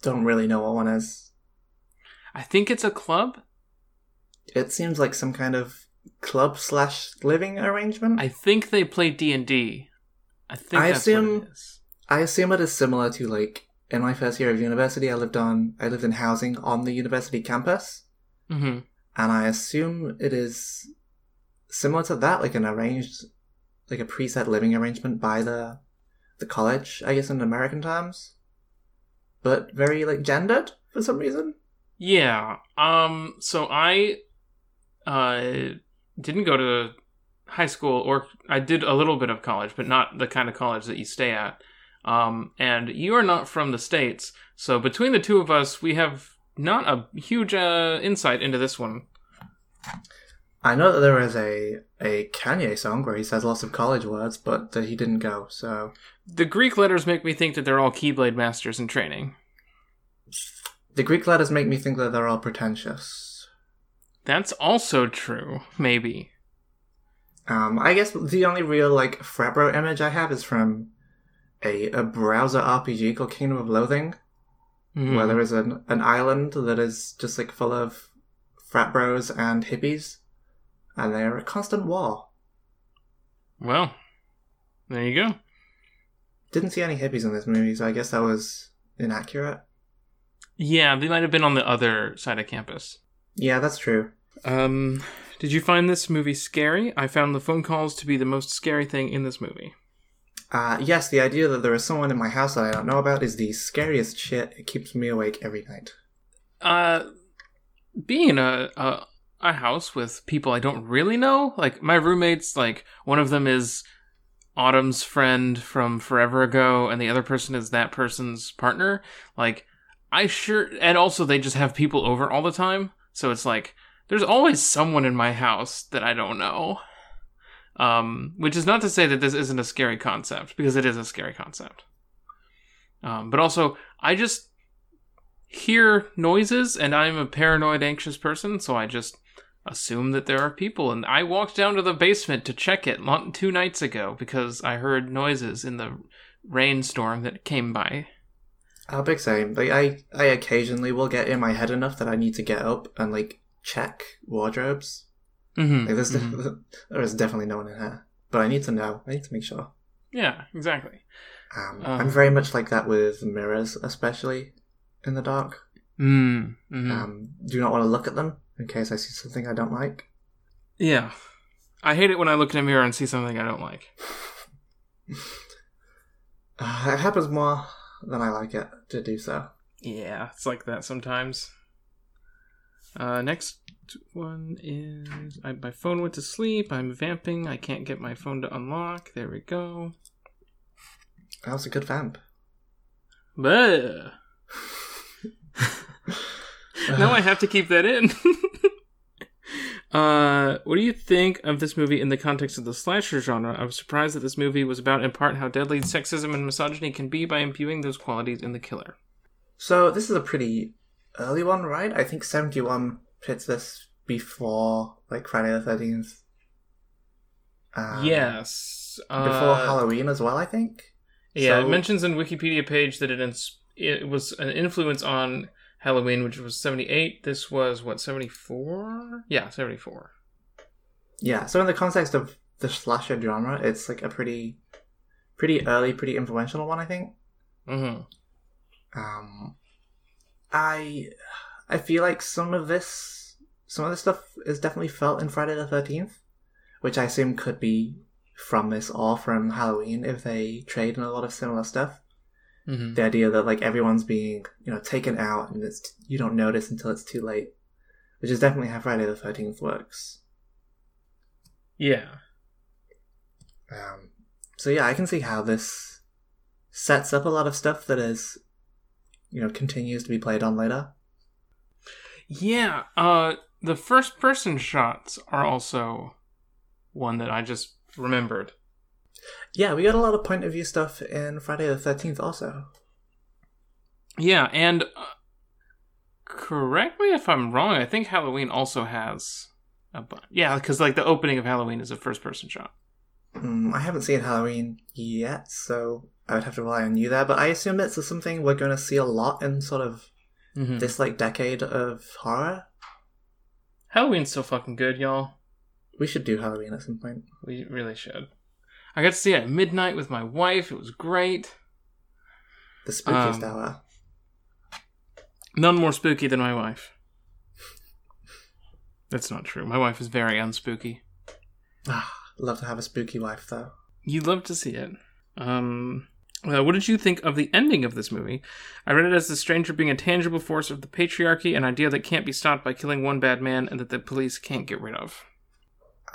don't really know what one is. I think it's a club. It seems like some kind of club slash living arrangement. I think they play D and D. I think I that's what assume- it is. I assume it is similar to like in my first year of university. I lived on I lived in housing on the university campus, Mm-hmm. and I assume it is similar to that, like an arranged, like a preset living arrangement by the the college. I guess in American terms, but very like gendered for some reason. Yeah. Um. So I, uh, didn't go to high school, or I did a little bit of college, but not the kind of college that you stay at. Um. And you are not from the states, so between the two of us, we have not a huge uh, insight into this one. I know that there is a a Kanye song where he says lots of college words, but that he didn't go. So The Greek letters make me think that they're all Keyblade masters in training. the Greek letters make me think that they're all pretentious. That's also true. Maybe. Um, I guess the only real like frat bro image I have is from a, a browser RPG called Kingdom of Loathing, Mhm. where there is an, an island that is just like full of frat bros and hippies, and they're at constant war. Well, there you go. Didn't see any hippies in this movie, so I guess that was inaccurate. Yeah, they might have been on the other side of campus. Yeah, that's true. Um, did you find this movie scary? I found the phone calls to be the most scary thing in this movie. Uh, yes, the idea that there is someone in my house that I don't know about is the scariest shit. It keeps me awake every night. Uh, being in a, a a house with people I don't really know, like my roommates, like one of them is Autumn's friend from forever ago, and the other person is that person's partner. Like, I sure, and also they just have people over all the time, so it's like there's always someone in my house that I don't know. Um, which is not to say that this isn't a scary concept, because it is a scary concept. Um, but also, I just hear noises, and I'm a paranoid, anxious person, so I just assume that there are people. And I walked down to the basement to check it two nights ago because I heard noises in the rainstorm that came by. Oh, big same. Like I, I occasionally will get in my head enough that I need to get up and like check wardrobes. Mm-hmm. Like there's there is definitely no one in here, but I need to know. I need to make sure. Yeah, exactly. Um, Um, I'm very much like that with mirrors, especially in the dark. Mm, mhm. Um, do not want to look at them in case I see something I don't like. yeah. I hate it when I look in a mirror and see something I don't like. Uh, it happens more than I like it to do so. Yeah, it's like that sometimes. Uh, next one is I, my phone went to sleep. I'm vamping. I can't get my phone to unlock. There we go. That was a good vamp. Bleh. now I have to keep that in. uh, what do you think of this movie in the context of the slasher genre? I was surprised that this movie was about, in part, how deadly sexism and misogyny can be by imbuing those qualities in the killer. So this is a pretty early one, right? I think seventy one puts this before like Friday the thirteenth. Um, yes. Uh, Before Halloween as well, I think. Yeah, So- it mentions in Wikipedia page that it ins- it was an influence on Halloween, which was seventy eight. This was what seventy four? Yeah, seventy four. Yeah, so in the context of the slasher genre, it's like a pretty, pretty early, pretty influential one, I think. Mm-hmm. Um, I, I feel like some of this, some of this stuff is definitely felt in Friday the Thirteenth, which I assume could be from this or from Halloween if they trade in a lot of similar stuff. Mm-hmm. The idea that like everyone's being, you know, taken out and it's you don't notice until it's too late, which is definitely how Friday the Thirteenth works. Yeah. Um, so yeah, I can see how this sets up a lot of stuff that is, you know, continues to be played on later. Yeah, uh the first person shots are also one that I just remembered. Yeah, we got a lot of point of view stuff in Friday the Thirteenth also. Yeah, and uh, correct me if I'm wrong, I think Halloween also has a bu- Yeah, cuz like the opening of Halloween is a first person shot. Mm, I haven't seen Halloween yet, so I would have to rely on you there. But I assume it's something we're going to see a lot in sort of Mm-hmm. this like decade of horror. Halloween's so fucking good, y'all. We should do Halloween at some point. We really should. I got to see it at midnight with my wife. It was great. The spookiest Um, hour. None more spooky than my wife. That's not true. My wife is very unspooky. Ah, love to have a spooky wife though. You'd love to see it. Um, uh, what did you think of the ending of this movie? I read it as the stranger being a tangible force of the patriarchy, an idea that can't be stopped by killing one bad man and that the police can't get rid of.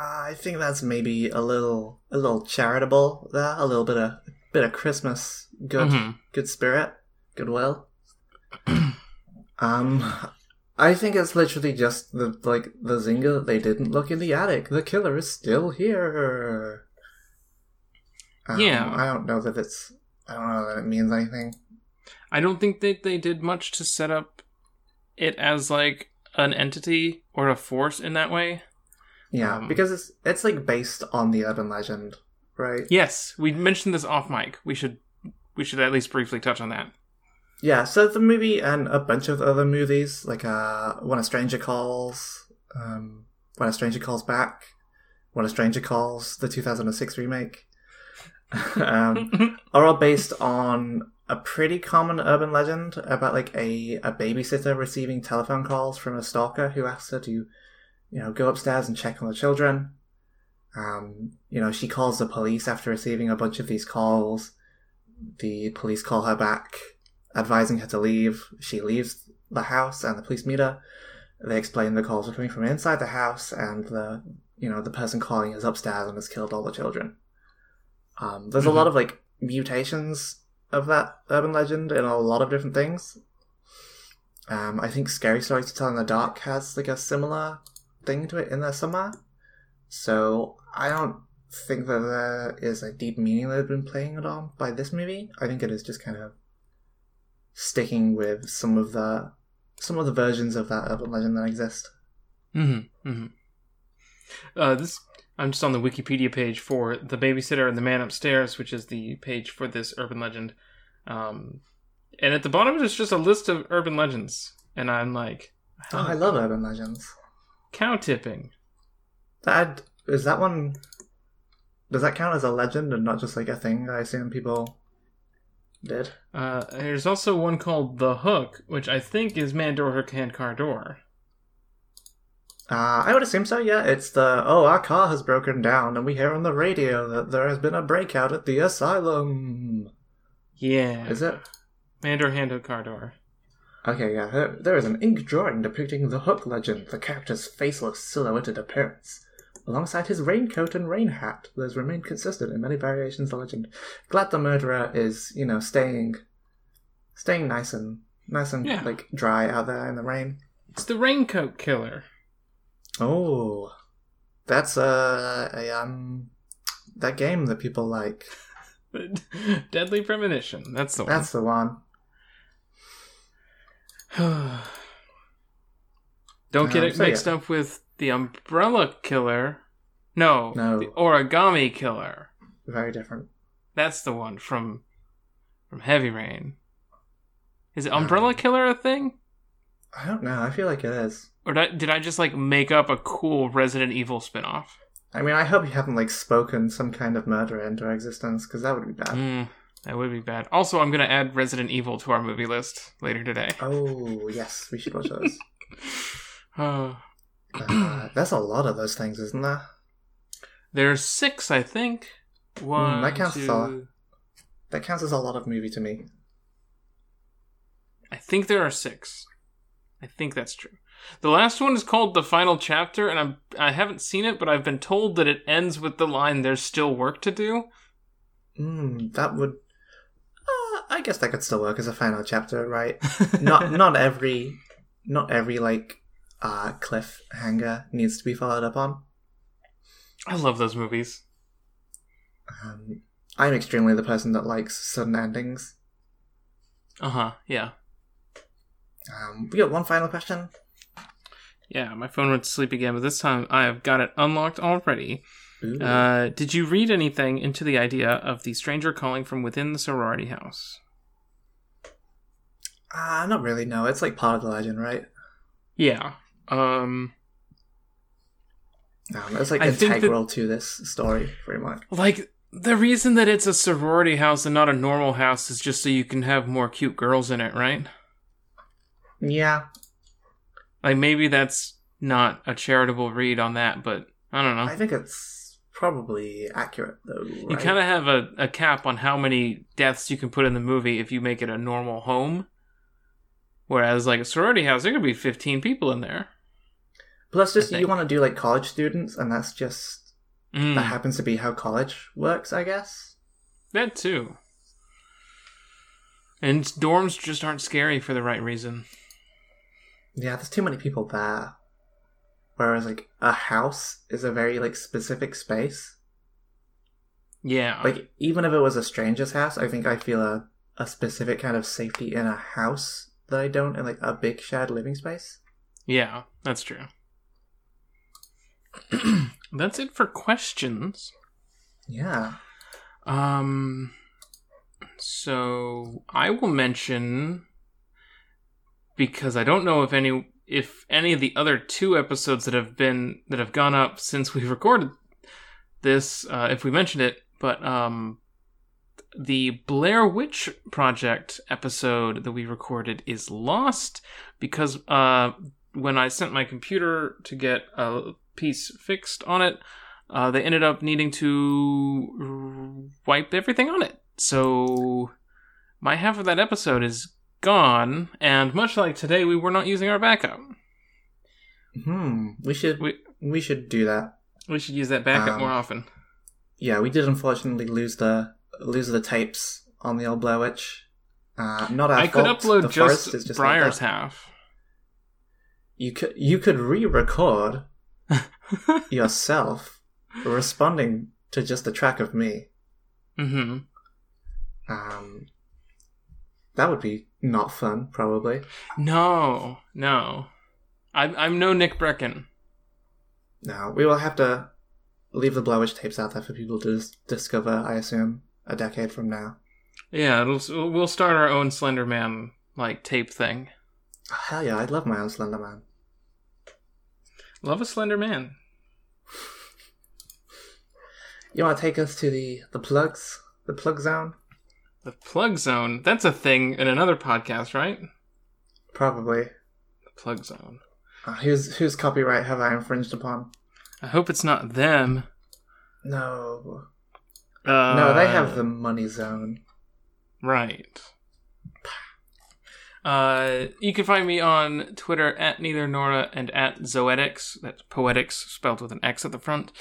I think that's maybe a little a little charitable there, a little bit of bit of Christmas good Mhm. good spirit, goodwill. um I think it's literally just the like the zinger that they didn't look in the attic. The killer is still here. Um, Yeah. I don't know that it's I don't know that it means anything. I don't think that they did much to set up it as like an entity or a force in that way. Yeah, Um, because it's it's like based on the urban legend, right? Yes, we mentioned this off mic. We should we should at least briefly touch on that. Yeah, so the movie and a bunch of other movies, like uh, When a Stranger Calls, um, When a Stranger Calls Back, When a Stranger Calls, the 2006 remake, um, are all based on a pretty common urban legend about like a, a babysitter receiving telephone calls from a stalker who asks her to, you know, go upstairs and check on the children. Um, you know, she calls the police after receiving a bunch of these calls. The police call her back advising her to leave. She leaves the house, and the police meet her. They explain the calls are coming from inside the house, and the you know the person calling is upstairs and has killed all the children. Um, there's a lot of like mutations of that urban legend in a lot of different things. Um, I think Scary Stories to Tell in the Dark has like a similar thing to it in there somewhere. So I don't think that there is a deep meaning that has been playing it on by this movie. I think it is just kind of sticking with some of the some of the versions of that urban legend that exist. Mm-hmm. mm-hmm. Uh, this I'm just on the Wikipedia page for the babysitter and the man upstairs, which is the page for this urban legend. Um, and at the bottom is just a list of urban legends, and I'm like, Oh, I love urban legends. Cow tipping. That is that one. Does that count as a legend and not just like a thing I assume people did? Uh, there's also one called the Hook, which I think is Man Door Hook Hand Car Door. Uh, I would assume so. Yeah, it's the oh our car has broken down and we hear on the radio that there has been a breakout at the asylum. Yeah, Is it? Man Door Hand Hook Car Door. Okay, yeah. There, there is an ink drawing depicting the Hook legend, the character's faceless, silhouetted appearance. Alongside his raincoat and rain hat, that has remained consistent in many variations of the legend. Glad the murderer is, you know, staying, staying nice and nice and Yeah. like dry out there in the rain. It's the Raincoat Killer. Oh, that's uh, a um, that game that people like. Deadly Premonition. That's the one. That's the one. Don't get Um, it so mixed yeah. up with the Umbrella Killer. No, No. the Origami Killer. Very different. That's the one from from Heavy Rain. Is it Um, Umbrella Killer a thing? I don't know. I feel like it is. Or did I, did I just like make up a cool Resident Evil spinoff? I mean, I hope you haven't like spoken some kind of murder into existence because that would be bad. Mm, that would be bad. Also, I'm gonna add Resident Evil to our movie list later today. Oh yes, we should watch those. Uh, uh, that's a lot of those things, isn't there? there's six, I think. One, Hmm, that counts two- a- That counts as a lot of movie to me. I think there are six. I think that's true. The last one is called the final chapter, and I'm I haven't seen it, but I've been told that it ends with the line "There's still work to do." Hmm, that would. I guess that could still work as a final chapter, right? not not every, not every like uh cliffhanger needs to be followed up on. I love those movies. Um, I'm extremely the person that likes sudden endings. Uh huh. Yeah. Um, we got one final question. Yeah. My phone went to sleep again, but this time I have got it unlocked already. Uh, did you read anything into the idea of the stranger calling from within the sorority house? Uh, not really. No, it's like part of the legend, right? Yeah. Um, Um, it's like I think that- integral to this story, pretty much. like the reason that it's a sorority house and not a normal house is just so you can have more cute girls in it, right? Yeah, Like maybe that's not a charitable read on that, but I don't know. I think it's probably accurate though. You kind of have a, a cap on how many deaths you can put in the movie if you make it a normal home. Whereas, like a sorority house, there could be 15 people in there. Plus, just you want to do like college students, and that's just Mm, that happens to be how college works, I guess. that too. And dorms just aren't scary for the right reason. Yeah, there's too many people there. Whereas like a house is a very like specific space. Yeah. Like even if it was a stranger's house, I think I feel a a specific kind of safety in a house that I don't in like a big shared living space. yeah, that's true. that's it for questions. Yeah. Um, so I will mention because I don't know if any if any of the other two episodes that have been that have gone up since we recorded this, uh, if we mentioned it, but um, the Blair Witch Project episode that we recorded is lost because uh, when I sent my computer to get a piece fixed on it, uh, they ended up needing to wipe everything on it. So my half of that episode is gone, and much like today, we were not using our backup. Hmm. We should We we should do that. we should use that backup Um, more often. Yeah, we did unfortunately lose the lose the tapes on the old Blair Witch. Uh, not our I could upload the just, forest is just like Briar's that. half. You could you could re-record yourself responding to just a track of me. hmm Um, that would be not fun, probably. No, no, I'm I'm no Nick Brecken. No, we will have to leave the Blair Witch tapes out there for people to dis- discover. I assume a decade from now. Yeah, it'll, we'll start our own Slender Man like tape thing. Oh, hell yeah, I'd love my own Slender Man. Love a Slender Man. You want to take us to the the plugs, the plug zone? The plug zone. That's a thing in another podcast, right? Probably. The plug zone. Uh, whose whose copyright have I infringed upon? I hope it's not them. No, Uh, no, they have the money zone. Right. Uh, you can find me on Twitter at neither Nora and at Xoetics. That's poetics spelled with an X at the front.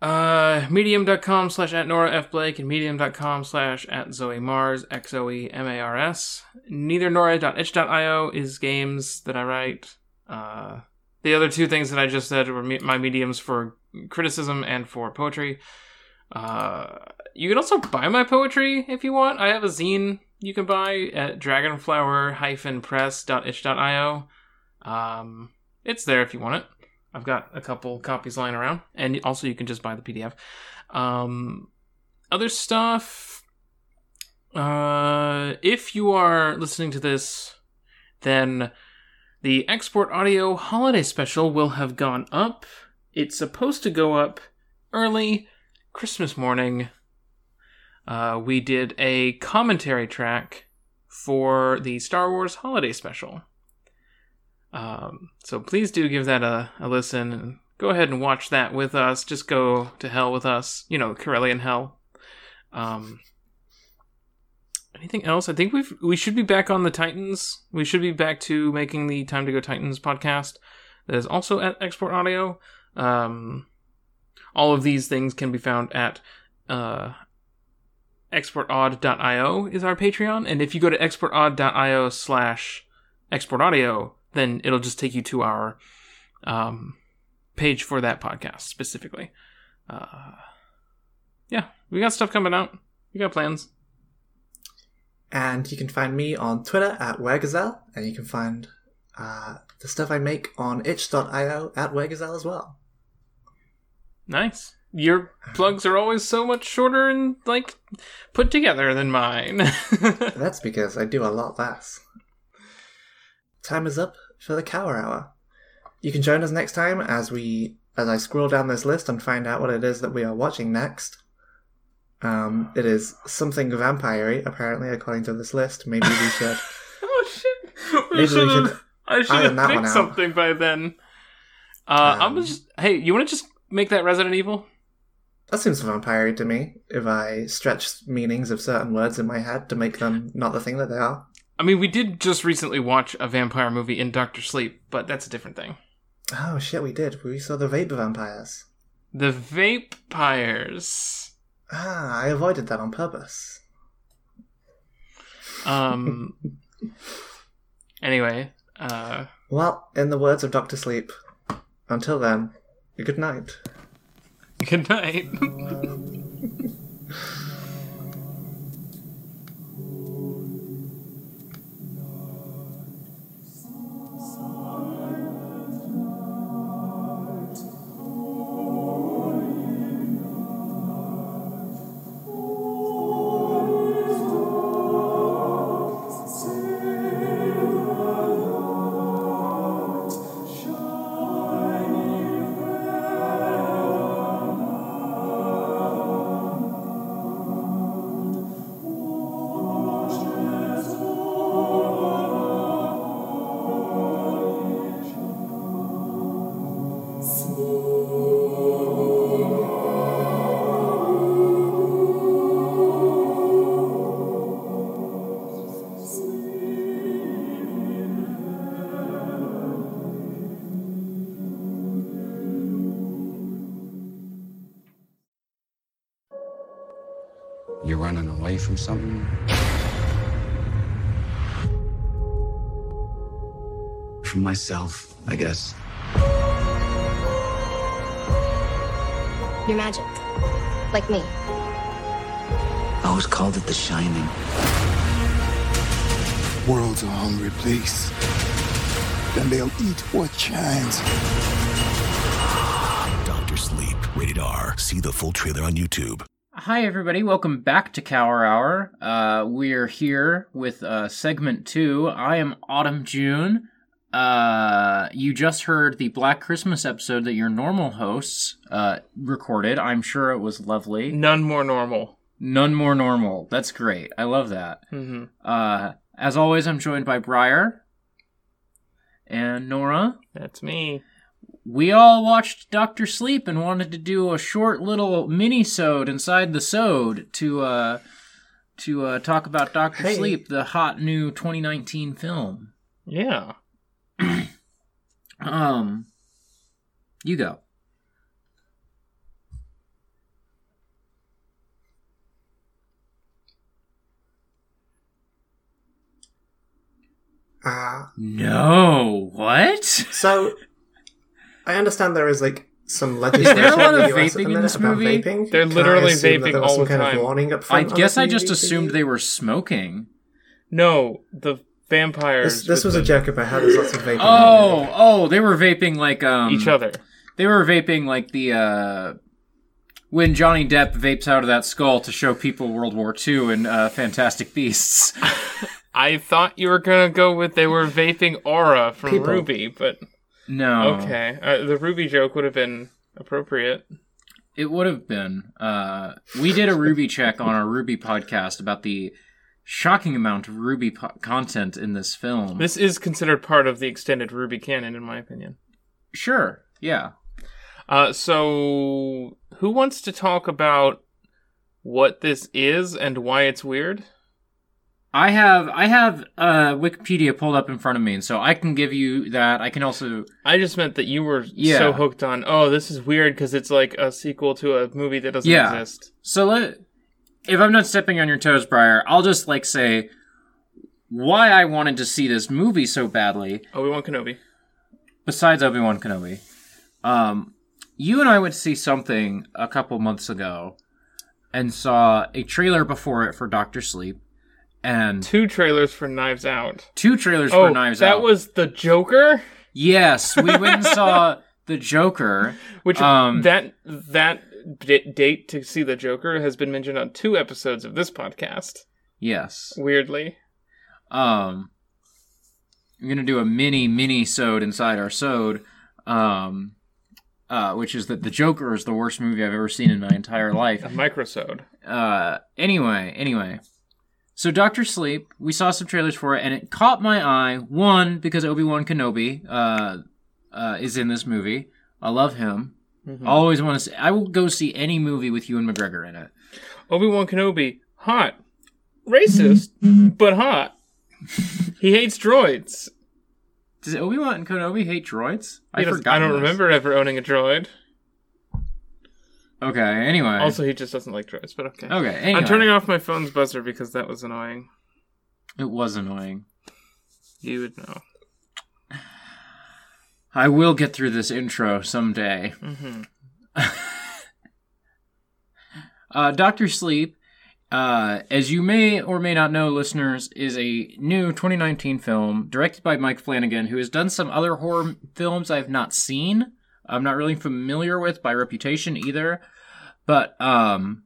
Uh, medium.com slash at Nora F. Blake and medium.com slash at Zoe Mars, X O E M A R S. Neither Nora.itch.io is games that I write. Uh, the other two things that I just said were me- my mediums for criticism and for poetry. Uh, you can also buy my poetry if you want. I have a zine you can buy at dragonflower-press.itch.io. Um, it's there if you want it. I've got a couple copies lying around, and also you can just buy the PDF. Um, other stuff. Uh, if you are listening to this, then the export audio holiday special will have gone up. It's supposed to go up early Christmas morning. Uh, we did a commentary track for the Star Wars holiday special. Um, so please do give that a, a listen and go ahead and watch that with us. Just go to hell with us. You know, Corellian hell. Um, anything else? I think we've we should be back on the Titans. We should be back to making the Time to Go Titans podcast. That is also at Export Audio. Um, all of these things can be found at uh, exportaud.io is our Patreon. And if you go to exportaud.io slash exportaudio, then it'll just take you to our um, page for that podcast specifically. Uh, yeah, we got stuff coming out. We got plans. And you can find me on Twitter at Weregazelle, and you can find uh, the stuff I make on itch.io at Weregazelle as well. Nice. Your plugs are always so much shorter and like put together than mine. That's because I do a lot less. Time is up for the Cower Hour. You can join us next time as we as I scroll down this list and find out what it is that we are watching next. Um, it is something vampire apparently, according to this list. Maybe we should. oh shit! I Maybe we should. I should have picked something by then. Uh, I'm Um, just. Hey, you want to just make that Resident Evil? That seems vampire to me. If I stretch meanings of certain words in my head to make them not the thing that they are. I mean, we did just recently watch a vampire movie in Doctor Sleep, but that's a different thing. Oh shit, we did. We saw the vapor vampires. The Vampires. Ah, I avoided that on purpose. Um. anyway, uh, Well, in the words of Doctor Sleep, until then, good night. good night. away from something? From myself, I guess. You're magic. Like me. I always called it the shining. World's a hungry place. Then they'll eat what shines. Doctor Sleep, rated R. See the full trailer on YouTube. Hi, everybody. Welcome back to Cower Hour. Uh, we're here with uh, segment two. I am Autumn June. Uh, you just heard the Black Christmas episode that your normal hosts uh, recorded. I'm sure it was lovely. None more normal. None more normal. That's great. I love that. hmm Uh, as always, I'm joined by Briar and Nora. That's me. We all watched Doctor Sleep and wanted to do a short little mini-sode inside the sode to uh to uh, talk about Doctor Hey. Sleep, the hot new 2019 film. Yeah. Um, you go. Uh, No, what? so, I understand there is like some there a legislation lot in of the US at the vaping in this about movie? vaping. They're Can I literally assume that vaping there was all some the kind time. Of warning up I front on guess I just TV? assumed they were smoking. No, the vampires. This, this with was a the- joke about how there's lots of vaping. Oh, oh, they were vaping like um each other. They were vaping like the uh when Johnny Depp vapes out of that skull to show people World War II and uh, Fantastic Beasts. I thought you were gonna go with they were vaping aura from People. Ruby, but No, okay, uh, the Ruby joke would have been appropriate. it would have been. Uh, we did a Ruby check on our Ruby podcast about the shocking amount of Ruby po- content in this film. This is considered part of the extended Ruby canon, in my opinion. sure, yeah. Uh, so who wants to talk about what this is and why it's weird? I have I have uh, Wikipedia pulled up in front of me, and so I can give you that. I can also I just meant that you were Yeah. so hooked on. Oh, this is weird because it's like a sequel to a movie that doesn't Yeah. exist. So let if I'm not stepping on your toes, Briar, I'll just like say why I wanted to see this movie so badly. Obi Wan Kenobi. Besides Obi Wan Kenobi, um, you and I went to see something a couple months ago, and saw a trailer before it for Doctor Sleep, and Two trailers for Knives Out. two trailers Oh, for Knives that Out. That was the Joker. yes, we went and saw the Joker. Which Um, that that d- date to see the Joker has been mentioned on two episodes of this podcast. Yes. Weirdly, Um, I'm gonna do a mini mini sode inside our sode, um, uh, which is that the Joker is the worst movie I've ever seen in my entire life. a microsode. Uh, anyway, anyway, so Doctor Sleep, we saw some trailers for it, and it caught my eye. One because Obi Wan Kenobi, uh, uh, is in this movie. I love him. Always want to see. I will go see any movie with Ewan McGregor in it. Obi Wan Kenobi, hot, racist, but hot. He hates droids. Does Obi Wan and Kenobi hate droids? I forgot. I don't remember ever owning a droid. Okay. Anyway. Also, he just doesn't like droids. But okay. okay. Anyway. I'm turning off my phone's buzzer because that was annoying. It was annoying. You would know. I will get through this intro someday. hmm Uh, Doctor Sleep, uh, as you may or may not know, listeners, is a new 2019 film directed by Mike Flanagan, who has done some other horror films I've not seen. I'm not really familiar with by reputation either. But um,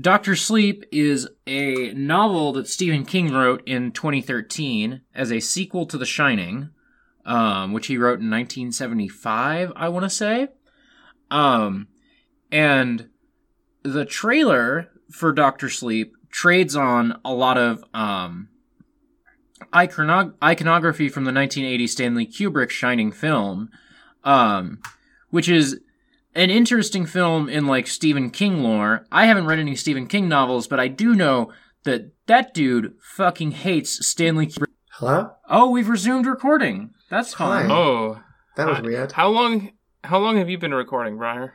Doctor Sleep is a novel that Stephen King wrote in 2013 as a sequel to The Shining, um, which he wrote in 1975, I want to say. Um, and the trailer for Doctor Sleep trades on a lot of um, iconog- iconography from the 1980 Stanley Kubrick Shining film, um, which is an interesting film in like Stephen King lore. I haven't read any Stephen King novels, but I do know that that dude fucking hates Stanley Kubrick. Hello? Oh, we've resumed recording. That's fine. Hi. Oh, That was Uh, weird. How long? How long have you been recording, Briar?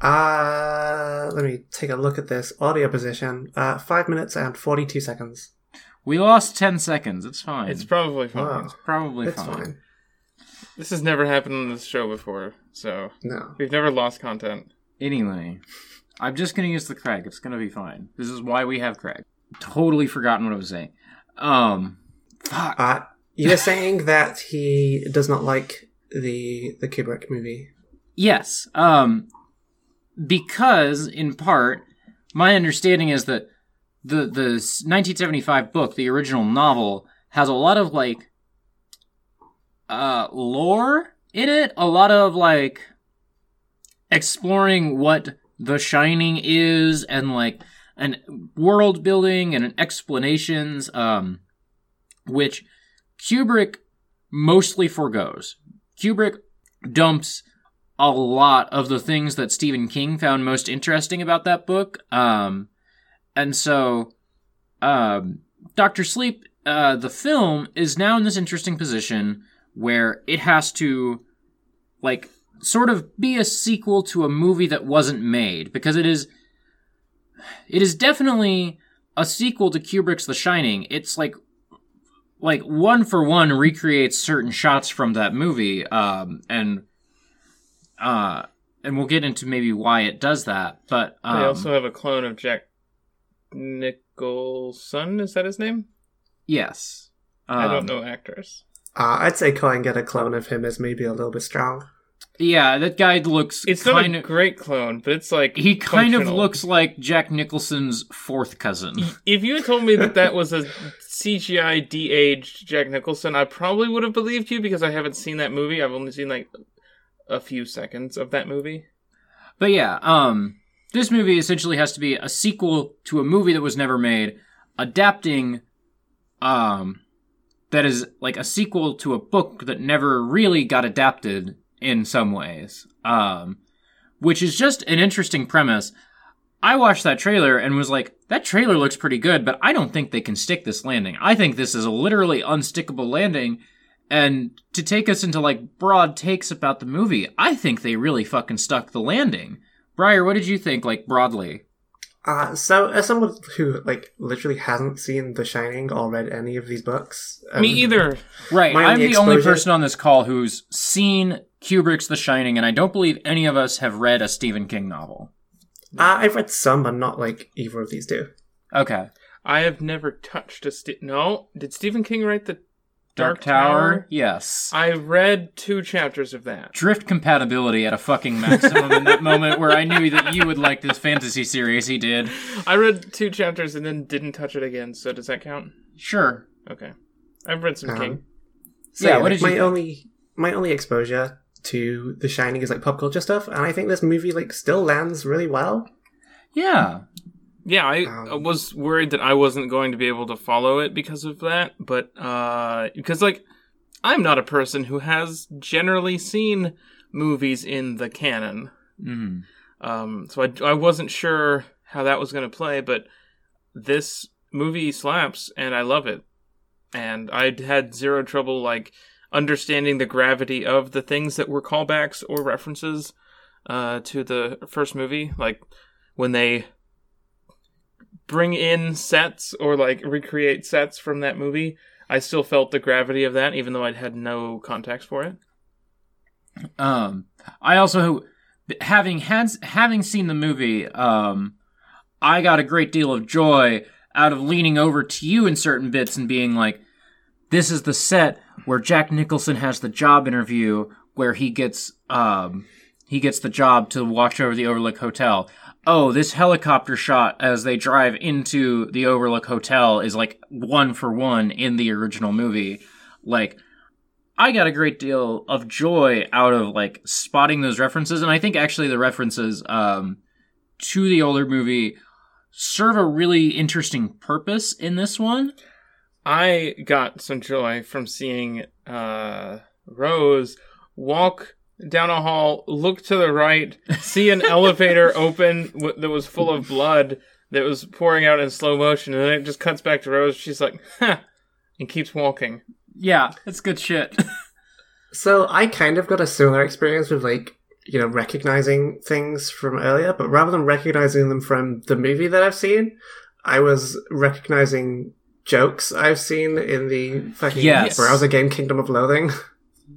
Uh, let me take a look at this audio position. Uh, five minutes and 42 seconds. We lost 10 seconds. It's fine. It's probably fine. Wow. probably It's fine. fine. This has never happened on this show before, so No. we've never lost content. Anyway, I'm just gonna use the Craig. It's gonna be fine. This is why we have Craig. Totally forgotten what I was saying. Um, fuck. Uh, you're saying that he does not like the the Kubrick movie. Yes. Um, because in part, my understanding is that the the 1975 book, the original novel, has a lot of like uh lore in it. A lot of like exploring what The Shining is, and like an world building and an explanations. Um, which Kubrick mostly forgoes. Kubrick dumps a lot of the things that Stephen King found most interesting about that book. Um, and so um, Doctor Sleep, uh, the film is now in this interesting position where it has to, like, sort of be a sequel to a movie that wasn't made because it is, it is definitely a sequel to Kubrick's The Shining. It's like, like one for one recreates certain shots from that movie, um, and, uh, and we'll get into maybe why it does that. But um, they also have a clone of Jack Nicholson. Is that his name? yes, I Um, don't know actors. Uh, I'd say calling get a clone of him is maybe a little bit strong. Yeah, that guy looks. It's not a of. great clone, but it's like He kind of looks like Jack Nicholson's fourth cousin. If you had told me that that was a CGI de-aged Jack Nicholson, I probably would have believed you because I haven't seen that movie. I've only seen like a few seconds of that movie. But yeah, um, this movie essentially has to be a sequel to a movie that was never made, adapting, um, that is like a sequel to a book that never really got adapted in some ways. Um, which is just an interesting premise. I watched that trailer and was like, that trailer looks pretty good, but I don't think they can stick this landing. I think this is a literally unstickable landing. And to take us into like broad takes about the movie, I think they really fucking stuck the landing. Briar, what did you think, like broadly? Uh, so as someone who like literally hasn't seen The Shining or read any of these books, um, Me either. Right, I'm only the only person on this call who's seen Kubrick's The Shining, and I don't believe any of us have read a Stephen King novel. Uh, I've read some, but not like either of these two. Okay. I have never touched a Ste no. Did Stephen King write the Dark, Dark, Tower? Yes. I read two chapters of that. Drift compatibility at a fucking maximum in that moment where I knew that you would like this fantasy series he did. I read two chapters and then didn't touch it again. So does that count? Sure. Okay, I've read some Um, King. So Yeah, yeah, what did you my think? only my only exposure to The Shining is like pop culture stuff, and I think this movie like still lands really well. Yeah. Yeah, I Um, I was worried that I wasn't going to be able to follow it because of that, but uh because like I'm not a person who has generally seen movies in the canon. Mm. Um so I I wasn't sure how that was going to play, but this movie slaps and I love it. And I had zero trouble like understanding the gravity of the things that were callbacks or references uh to the first movie, like when they bring in sets or like recreate sets from that movie, I still felt the gravity of that, even though I'd had no context for it. Um, I also having had having seen the movie, um, I got a great deal of joy out of leaning over to you in certain bits and being like, "This is the set where Jack Nicholson has the job interview where he gets um he gets the job to watch over the Overlook Hotel." Oh, this helicopter shot as they drive into the Overlook Hotel is like one for one in the original movie. Like, I got a great deal of joy out of like spotting those references, and I think actually the references um, to the older movie serve a really interesting purpose in this one. I got some joy from seeing uh, Rose walk down a hall, look to the right, see an elevator open w- that was full of blood that was pouring out in slow motion, and then it just cuts back to Rose. She's like, "Ha," and keeps walking. Yeah, that's good shit. So I kind of got a similar experience with like you know recognizing things from earlier, but rather than recognizing them from the movie that I've seen, I was recognizing jokes I've seen in the fucking Yes. browser game Kingdom of Loathing.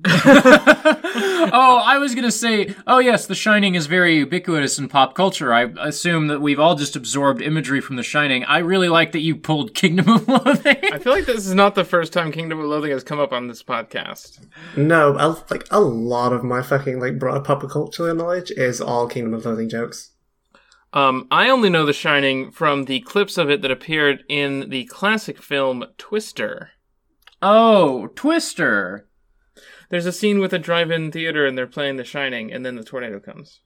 oh, I was gonna say, oh yes, The Shining is very ubiquitous in pop culture. I assume that we've all just absorbed imagery from The Shining. I really like that you pulled Kingdom of Loathing. I feel like this is not the first time Kingdom of Loathing has come up on this podcast. No, a, like a lot of my fucking like broad pop culture knowledge is all Kingdom of Loathing jokes. Um, I only know The Shining from the clips of it that appeared in the classic film Twister. oh, Twister. There's a scene with a drive-in theater and they're playing The Shining, and then the tornado comes.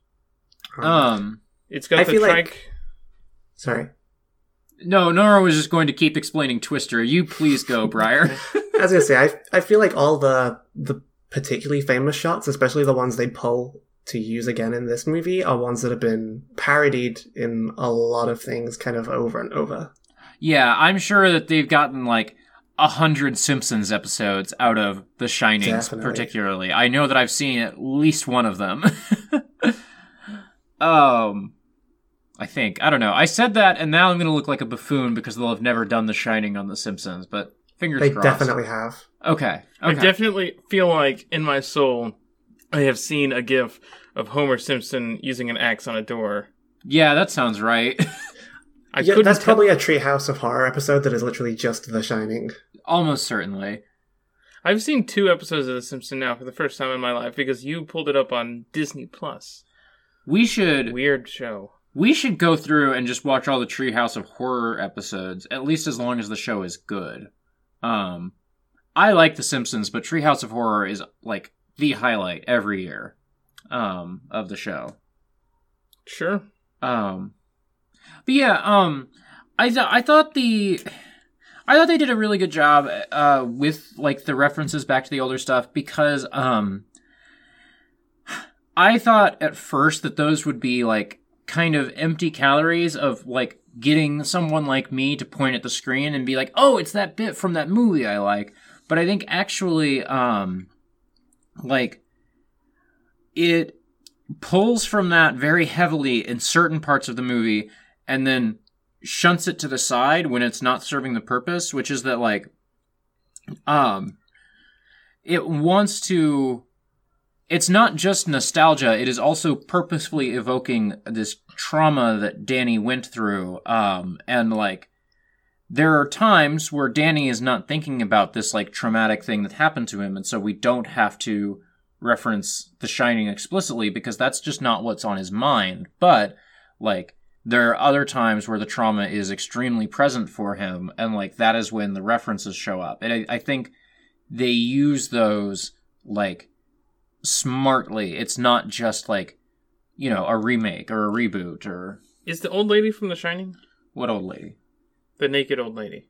Um, It's got I the feel trike. like- Sorry. no, Nora was just going to keep explaining Twister. You please go, Briar. I was gonna say, I I feel like all the the particularly famous shots, especially the ones they pull to use again in this movie, are ones that have been parodied in a lot of things, kind of over and over. Yeah, I'm sure that they've gotten like a hundred Simpsons episodes out of The Shining, particularly. I know that I've seen at least one of them. um, I think I don't know. I said that, and now I'm going to look like a buffoon because they'll have never done The Shining on The Simpsons. But fingers They crossed. definitely have. Okay. I definitely feel like in my soul, I have seen a gif of Homer Simpson using an axe on a door. yeah, that sounds right. I yeah, that's tell- probably a Treehouse of Horror episode that is literally just The Shining. Almost certainly. I've seen two episodes of The Simpsons now for the first time in my life because you pulled it up on Disney Plus. We should Weird show. we should go through and just watch all the Treehouse of Horror episodes, at least as long as the show is good. Um, I like The Simpsons, but Treehouse of Horror is like the highlight every year um, of the show. Sure. Um, but yeah, um, I th- I thought the I thought they did a really good job uh, with like the references back to the older stuff because um, I thought at first that those would be like kind of empty calories of like getting someone like me to point at the screen and be like, "Oh, it's that bit from that movie I like." But I think actually um like it pulls from that very heavily in certain parts of the movie and then shunts it to the side when it's not serving the purpose, which is that like um it wants to it's not just nostalgia, it is also purposefully evoking this trauma that Danny went through um and like there are times where Danny is not thinking about this like traumatic thing that happened to him and so we don't have to reference The Shining explicitly because that's just not what's on his mind. But like there are other times where the trauma is extremely present for him, and like that is when the references show up. And I, I think they use those like smartly. It's not just like you know a remake or a reboot or Is the old lady from The Shining? what old lady. The naked old lady.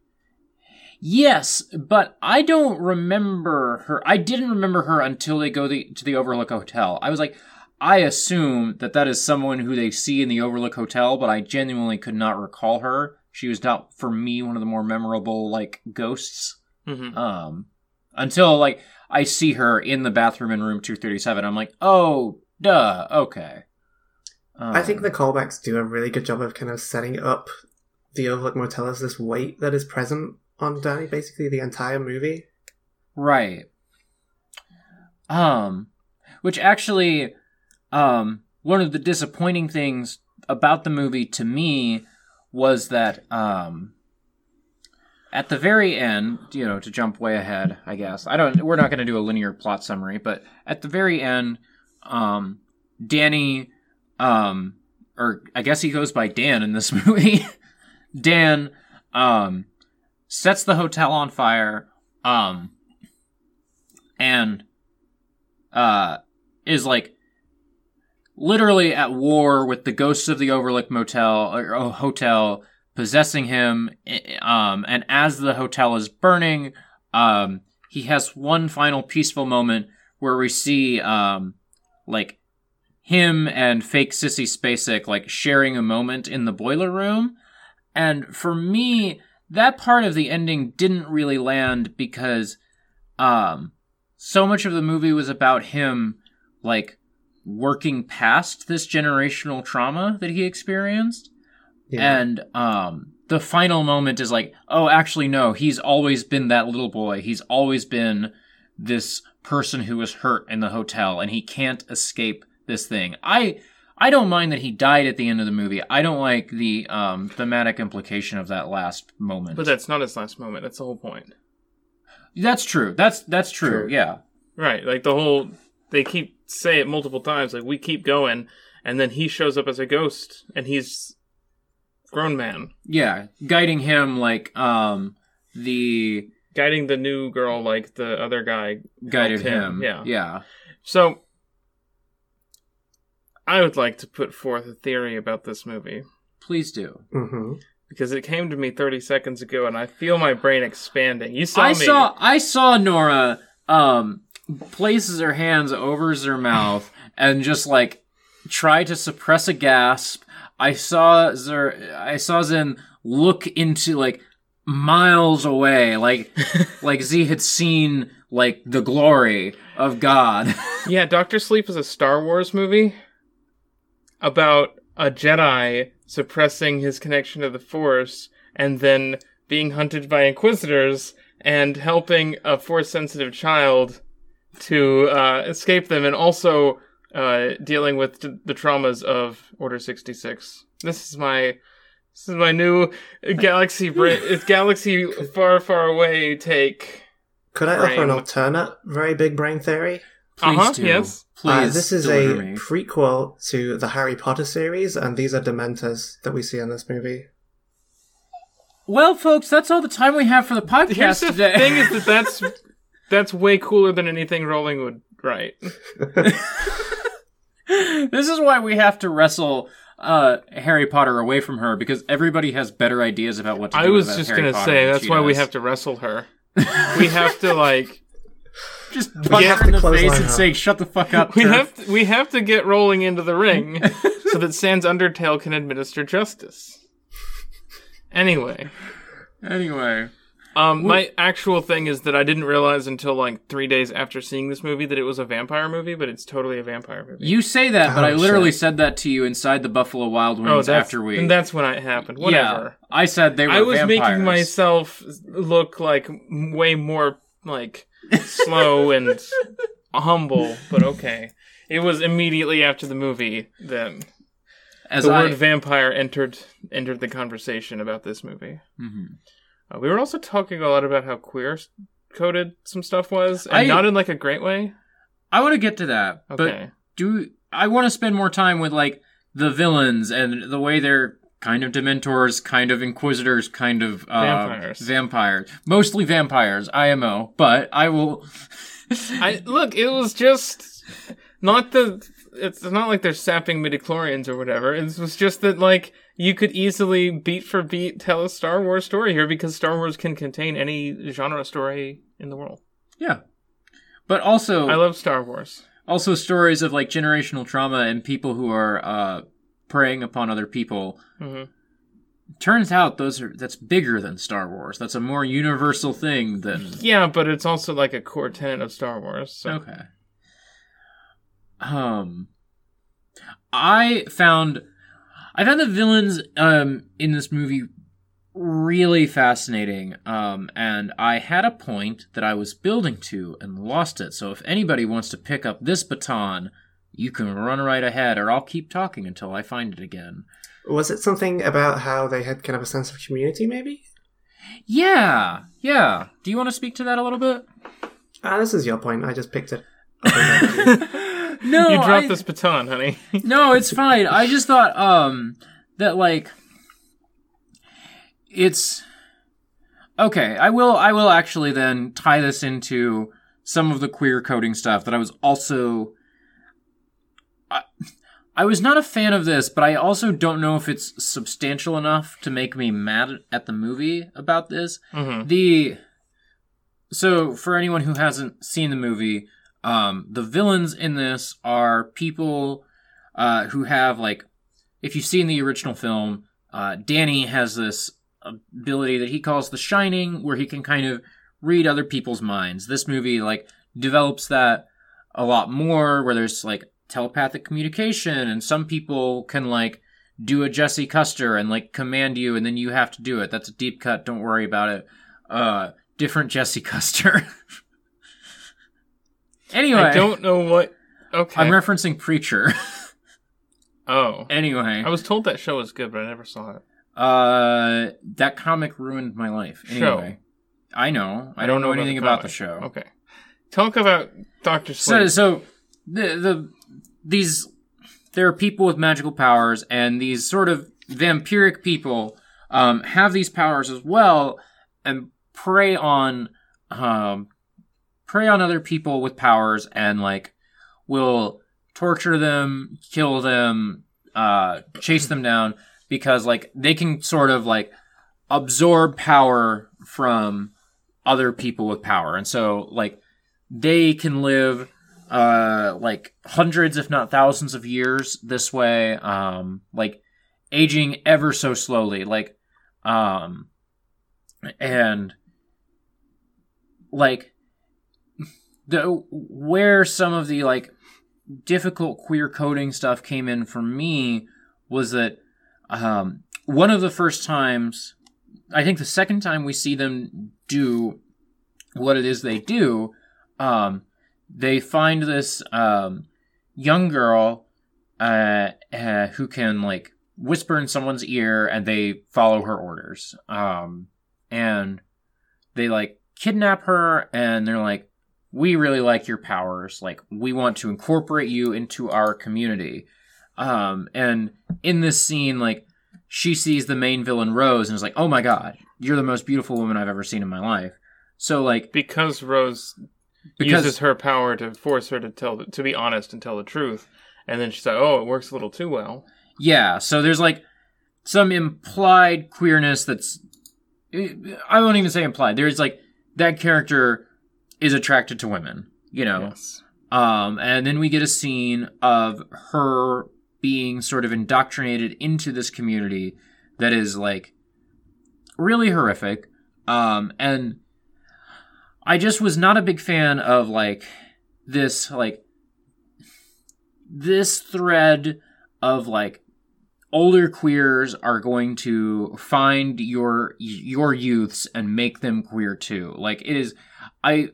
Yes, but I don't remember her. I didn't remember her until they go the, to the Overlook Hotel. I was like, I assume that that is someone who they see in the Overlook Hotel, but I genuinely could not recall her. She was not, for me, one of the more memorable like ghosts. Mm-hmm. Um, until like I see her in the bathroom in room two thirty seven. I'm like, oh, duh, okay. I think Um, the callbacks do a really good job of kind of setting up the Overlook Motel as this weight that is present on Danny basically the entire movie. Right. Um, which actually, um, one of the disappointing things about the movie to me was that, um, at the very end, you know, to jump way ahead, I guess. I don't, we're not going to do a linear plot summary, but at the very end, um, Danny, um, or I guess he goes by Dan in this movie. Dan, um, sets the hotel on fire, um, and, uh, is like literally at war with the ghosts of the Overlook Motel or uh, hotel possessing him. Um, and as the hotel is burning, um, he has one final peaceful moment where we see, um, like him and fake Sissy Spacek like sharing a moment in the boiler room. And for me, that part of the ending didn't really land because um so much of the movie was about him like working past this generational trauma that he experienced Yeah. and um the final moment is like oh actually no he's always been that little boy he's always been this person who was hurt in the hotel and he can't escape this thing i i don't mind that he died at the end of the movie i don't like the um thematic implication of that last moment But that's not his last moment. That's the whole point. that's true that's that's true, True. yeah Right. Like the whole they keep say it multiple times, like we keep going, and then he shows up as a ghost and he's grown man. yeah guiding him like um the Guiding the new girl like the other guy guided helped him Yeah. yeah So I would like to put forth a theory about this movie. please do hmm Because it came to me 30 seconds ago and I feel my brain expanding. You saw I me. saw I saw Nora um places her hands over her mouth and just like try to suppress a gasp. I saw Zer, I saw Zen look into like miles away, like like Z had seen like the glory of God. Yeah, Doctor Sleep is a Star Wars movie about a Jedi suppressing his connection to the Force and then being hunted by Inquisitors and helping a Force sensitive child to uh, escape them and also uh, dealing with t- the traumas of Order 66. This is my. This is my new galaxy bra- it's galaxy far far away take. Could I offer an alternate very big brain theory? Please Uh-huh, do. yes. Please. Uh, this is a me. prequel to the Harry Potter series, and these are Dementors that we see in this movie. Well, folks, that's all the time we have for the podcast Here's the today. thing is that that's that's way cooler than anything Rowling would write. this is why we have to wrestle uh, Harry Potter away from her because everybody has better ideas about what to do. With her. I was about just Harry gonna Potter say that's she why we have to wrestle her. we have to like just punch her in the face and her. say, "Shut the fuck up." we Turf." have to, we have to get Rowling into the ring so that Sans Undertale can administer justice. Anyway, Anyway, um, my actual thing is that I didn't realize until like three days after seeing this movie that it was a vampire movie, but it's totally a vampire movie. you say that, but Oh, I literally shit. said that to you inside the Buffalo Wild Wings oh, that's after we. and that's when it happened. Whatever. Yeah, I said they were. I was vampires. making myself look like m- way more like slow and humble, but okay. It was immediately after the movie that as the I. word vampire entered entered the conversation about this movie. Mhm. Uh, we were also talking a lot about how queer coded some stuff was, and I- not in like a great way. I want to get to that, Okay. but do I want to spend more time with like the villains and the way they're kind of dementors, kind of inquisitors, kind of uh, Vampires. vampires, mostly vampires. IMO, but I will. I look, it was just not the. It's not like they're sapping midichlorians or whatever. It was just that like you could easily beat for beat tell a Star Wars story here because Star Wars can contain any genre story in the world. yeah, but also I love Star Wars. also stories of like generational trauma and people who are uh, preying upon other people. Mhm. Turns out those are that's bigger than Star Wars. That's a more universal thing than Yeah, but it's also like a core tenet of Star Wars. So. Okay. Um, I found I found the villains um in this movie really fascinating. Um, and I had a point that I was building to and lost it. So if anybody wants to pick up this baton, you can run right ahead, or I'll keep talking until I find it again. Was it something about how they had kind of a sense of community, maybe? Yeah, yeah. Do you want to speak to that a little bit? Ah, this is your point. I just picked it. No, you dropped I- this baton, honey. no, it's fine. I just thought um that like it's okay. I will I will actually then tie this into some of the queer coding stuff that I was also I, I was not a fan of this, but I also don't know if it's substantial enough to make me mad at the movie about this. Mhm. The so for anyone who hasn't seen the movie, um, the villains in this are people uh, who have like, if you've seen the original film, uh, Danny has this ability that he calls the Shining, where he can kind of read other people's minds. This movie like develops that a lot more, where there's like telepathic communication, and some people can like do a Jesse Custer and like command you, and then you have to do it. That's a deep cut. Don't worry about it. Uh, different Jesse Custer. Anyway, I don't know what. Okay. I'm referencing Preacher. oh. anyway, I was told that show was good, but I never saw it. uh, that comic ruined my life. Show. Anyway, I know. I, don't know, anything about the, comic. show. Okay. Talk about Doctor So, so the the these there are people with magical powers, and these sort of vampiric people um, have these powers as well, and prey on um, prey on other people with powers, and like will torture them, kill them, uh, chase them down because like they can sort of like absorb power from other people with power, and so like they can live uh like hundreds if not thousands of years this way um like aging ever so slowly. Like um and like the where some of the like difficult queer coding stuff came in for me was that um one of the first times I think the second time we see them do what it is they do, um, they find this um, young girl uh, uh, who can like whisper in someone's ear, and they follow her orders. Um, and they like kidnap her, and they're like, "We really like your powers. Like, we want to incorporate you into our community." Um, and in this scene, like she sees the main villain Rose and is like, "Oh my god, you're the most beautiful woman I've ever seen in my life." So like because Rose Because- uses her power to force her to tell to be honest and tell the truth, and then she's like, "Oh, it works a little too well." yeah, so there's like some implied queerness that's I won't even say implied. There's like that character is attracted to women, you know. Yes. Um, and then we get a scene of her being sort of indoctrinated into this community that is like really horrific. Um, and I just was not a big fan of like this, like, this thread of like older queers are going to find your your youths and make them queer too. Like it is I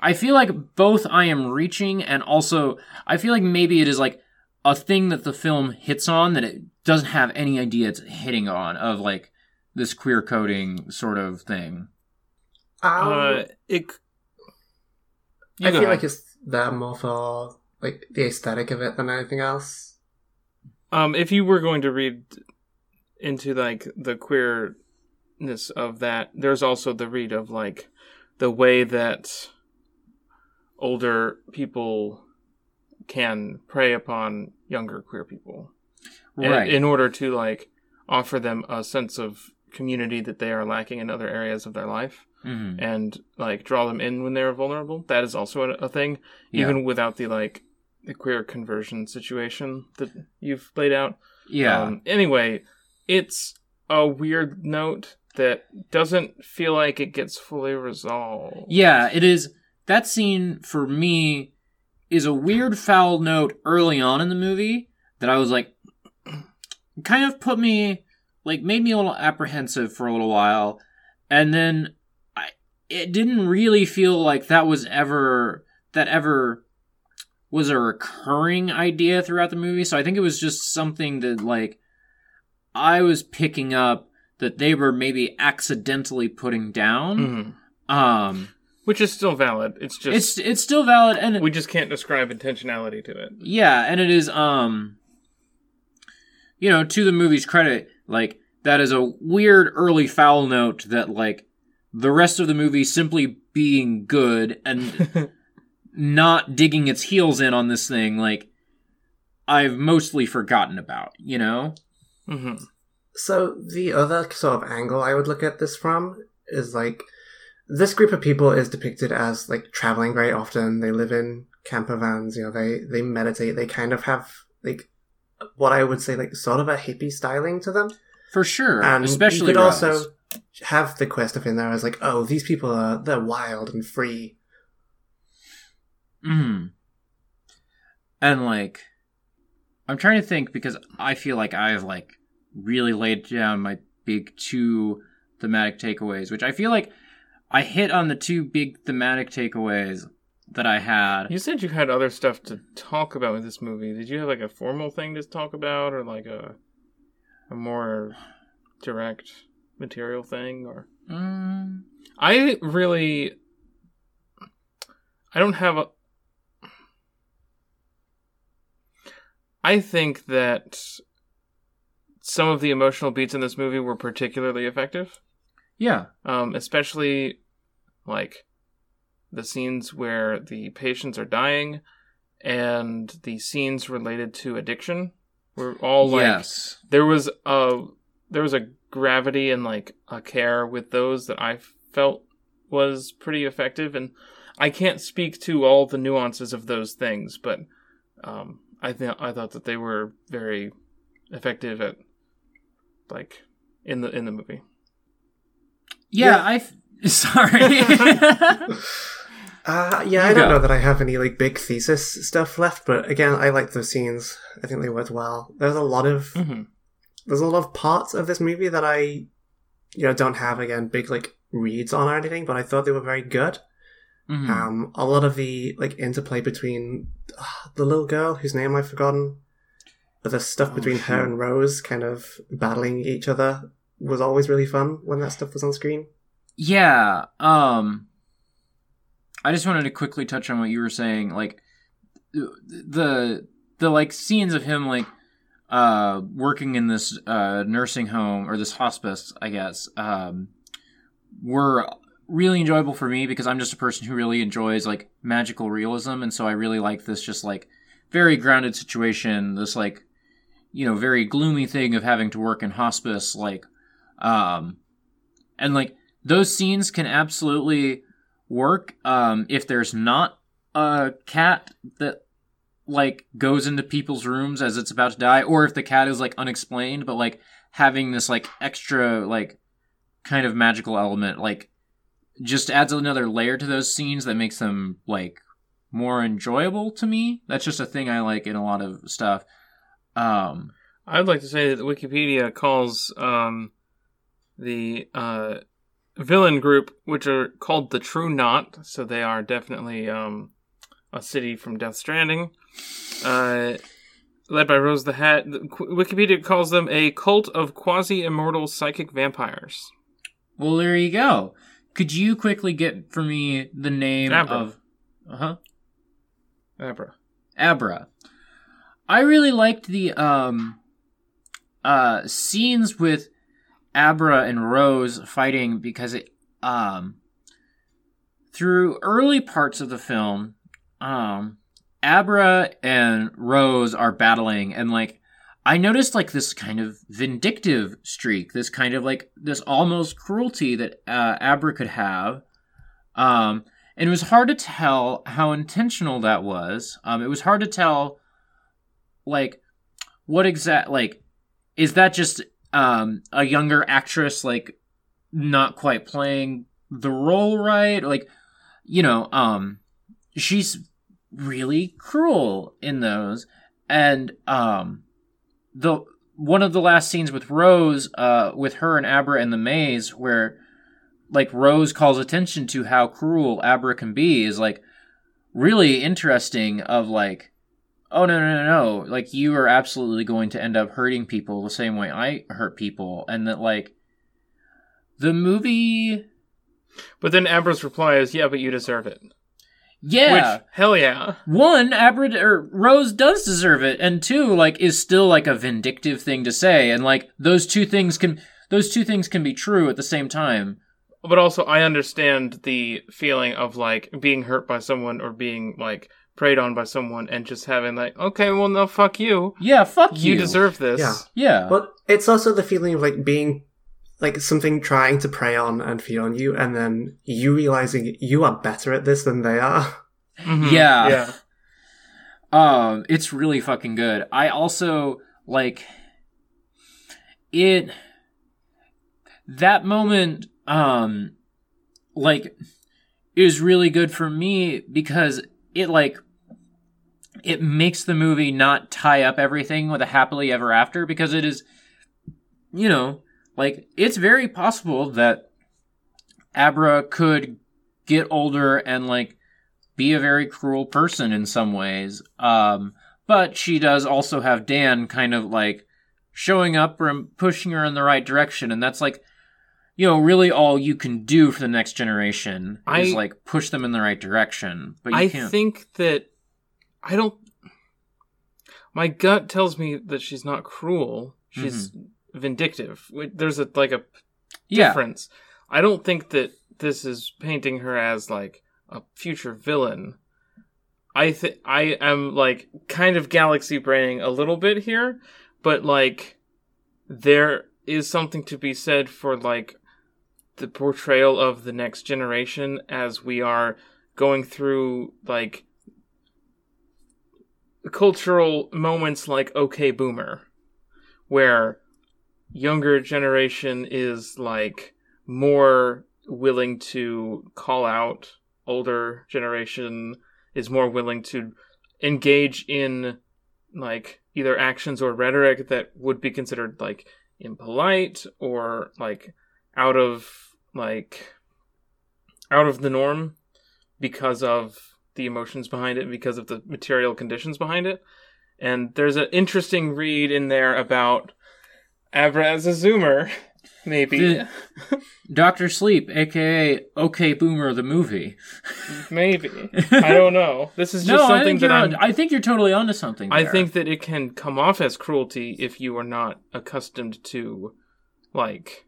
I feel like both I am reaching and also I feel like maybe it is like a thing that the film hits on that it doesn't have any idea it's hitting on of like this queer coding sort of thing. Um, uh, it. You I feel ahead. like it's that more for like the aesthetic of it than anything else. Um, if you were going to read into like the queerness of that, there's also the read of like the way that older people can prey upon younger queer people, Right. in order to like offer them a sense of community that they are lacking in other areas of their life. Mhm. And like draw them in when they're vulnerable. That is also a, a thing, Yeah. even without the like the queer conversion situation that you've laid out. Yeah. Um, anyway, it's a weird note that doesn't feel like it gets fully resolved. Yeah, it is. That scene for me is a weird foul note early on in the movie that I was like, kind of put me, like, made me a little apprehensive for a little while. And then I, it didn't really feel like that was ever, that ever was a recurring idea throughout the movie. So I think it was just something that, like, I was picking up that they were maybe accidentally putting down. Mhm. Um, Which is still valid. It's just it's it's still valid, and we just can't describe intentionality to it. yeah, and it is um, you know, to the movie's credit, like that is a weird early foul note that like the rest of the movie simply being good and not digging its heels in on this thing, like I've mostly forgotten about, you know. Mm-hmm. So the other sort of angle I would look at this from is like this group of people is depicted as like traveling very often. They live in camper vans. You know, they they meditate. They kind of have like what I would say like sort of a hippie styling to them. For sure, And especially you could also have the quest of in there as like, oh, these people are they're wild and free. Hmm. And like, I'm trying to think because I feel like I've like really laid down my big two thematic takeaways, which I feel like I hit on the two big thematic takeaways that I had. You said you had other stuff to talk about with this movie. Did you have like a formal thing to talk about, or like a a more direct material thing, or? Mm, I really I don't have a I think that some of the emotional beats in this movie were particularly effective. Yeah. Um, especially like the scenes where the patients are dying and the scenes related to addiction were all like yes. there was a there was a gravity and like a care with those that I felt was pretty effective and I can't speak to all the nuances of those things but um I think I thought that they were very effective at like in the in the movie. Yeah, I. f- Sorry. Uh, yeah, I don't know that I have any like big thesis stuff left, but again, I like those scenes. I think they worked well. There's a lot of Mhm. there's a lot of parts of this movie that I, you know, don't have again big like reads on or anything, but I thought they were very good. Mhm. Um, a lot of the like interplay between uh, the little girl whose name I've forgotten, but the stuff Oh, between her and Rose kind of battling each other was always really fun when that stuff was on screen. Yeah. Um I just wanted to quickly touch on what you were saying like the the like scenes of him like uh working in this uh nursing home or this hospice, I guess, um were really enjoyable for me because I'm just a person who really enjoys like magical realism and so I really like this just like very grounded situation, this like you know, very gloomy thing of having to work in hospice like um and like those scenes can absolutely work um, if there's not a cat that like goes into people's rooms as it's about to die or if the cat is like unexplained but like having this like extra like kind of magical element like just adds another layer to those scenes that makes them like more enjoyable to me. That's just a thing i like in a lot of stuff. Um I'd like to say that Wikipedia calls um, the uh, villain group, which are called the True Knot, so they are definitely um, a city from Death Stranding, uh, led by Rose the Hat. Wikipedia calls them a cult of quasi-immortal psychic vampires. well there you go could you quickly get for me the name Abra. of uh-huh Abra. Abra. I really liked the um uh scenes with Abra and Rose fighting because it um through early parts of the film um Abra and Rose are battling and like I noticed like this kind of vindictive streak, this kind of like this almost cruelty that uh, Abra could have. Um, and it was hard to tell how intentional that was. Um, it was hard to tell, like, what exact like is that just um a younger actress like not quite playing the role right? Like, you know, um, she's really cruel in those, and um, the one of the last scenes with Rose, uh, with her and Abra in the maze, where like Rose calls attention to how cruel Abra can be, is like really interesting. Of like, oh no no no no, like you are absolutely going to end up hurting people the same way I hurt people, and that like the movie, But then Abra's reply is, "Yeah, but you deserve it." yeah. Which hell yeah. one, Abra or Rose does deserve it, and two, like is still like a vindictive thing to say, and like those two things can those two things can be true at the same time. But also, I understand the feeling of like being hurt by someone or being like preyed on by someone, and just having like, okay, well, no, fuck you. Yeah, fuck you. You deserve this. Yeah. Yeah, But it's also the feeling of like being like something trying to prey on and feed on you, and then you realizing you are better at this than they are. Mhm. Yeah. Yeah. Um, it's really fucking good. I also like it. That moment, um, like, is really good for me because it like it makes the movie not tie up everything with a happily ever after because it is, you know, like it's very possible that Abra could get older and like be a very cruel person in some ways. Um, but she does also have Dan kind of like showing up and pushing her in the right direction, and that's like, you know, really all you can do for the next generation is like push them in the right direction. But you I can't. think that I don't. My gut tells me that she's not cruel. She's vindictive. There's a like a Mm-hmm. yeah, difference. I don't think that this is painting her as like a future villain. I think I am like kind of galaxy braining a little bit here, but like there is something to be said for like the portrayal of the next generation as we are going through like cultural moments like okay boomer where younger generation is like more willing to call out older generation is more willing to engage in like either actions or rhetoric that would be considered like impolite or like out of like out of the norm because of the emotions behind it because of the material conditions behind it and there's an interesting read in there about Abra as a zoomer maybe Doctor Sleep, aka OK Boomer the movie. maybe i don't know this is just no, I something think, that you're, i'm I think you're totally onto something. I there. think that it can come off as cruelty if you are not accustomed to like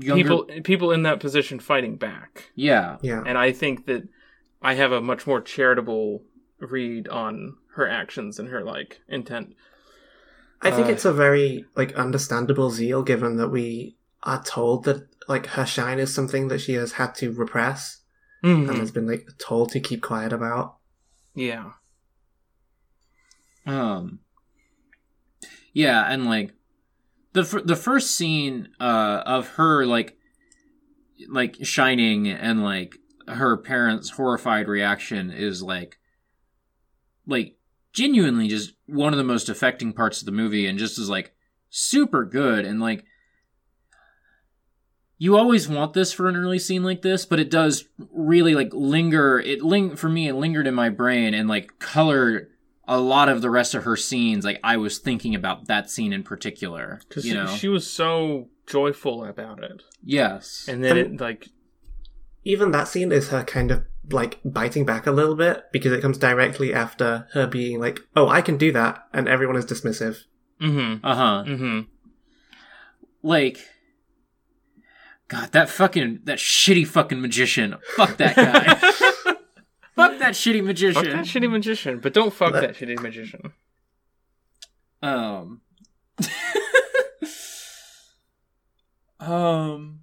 Younger- people people in that position fighting back. Yeah. Yeah. And I think that I have a much more charitable read on her actions and her like intent. I think Uh, it's a very like understandable zeal given that we are told that like her shine is something that she has had to repress Mhm. and has been like told to keep quiet about. Yeah. Um. Yeah, and like the fir- the first scene uh of her like like shining and like her parents' horrified reaction is like like genuinely just one of the most affecting parts of the movie and just is like super good and like you always want this for an early scene like this, but it does really like linger. It ling for me. It lingered in my brain and like colored a lot of the rest of her scenes. Like I was thinking about that scene in particular. Because You she, know, she was so joyful about it. yes, And then And- it like Even that scene is her kind of like biting back a little bit because it comes directly after her being like, "Oh, I can do that," and everyone is dismissive. mm-hmm. uh huh. Mm-hmm. Like, God, that fucking that shitty fucking magician. Fuck that guy. Fuck that shitty magician. Fuck that shitty magician, but don't fuck That- that shitty magician. Um. um.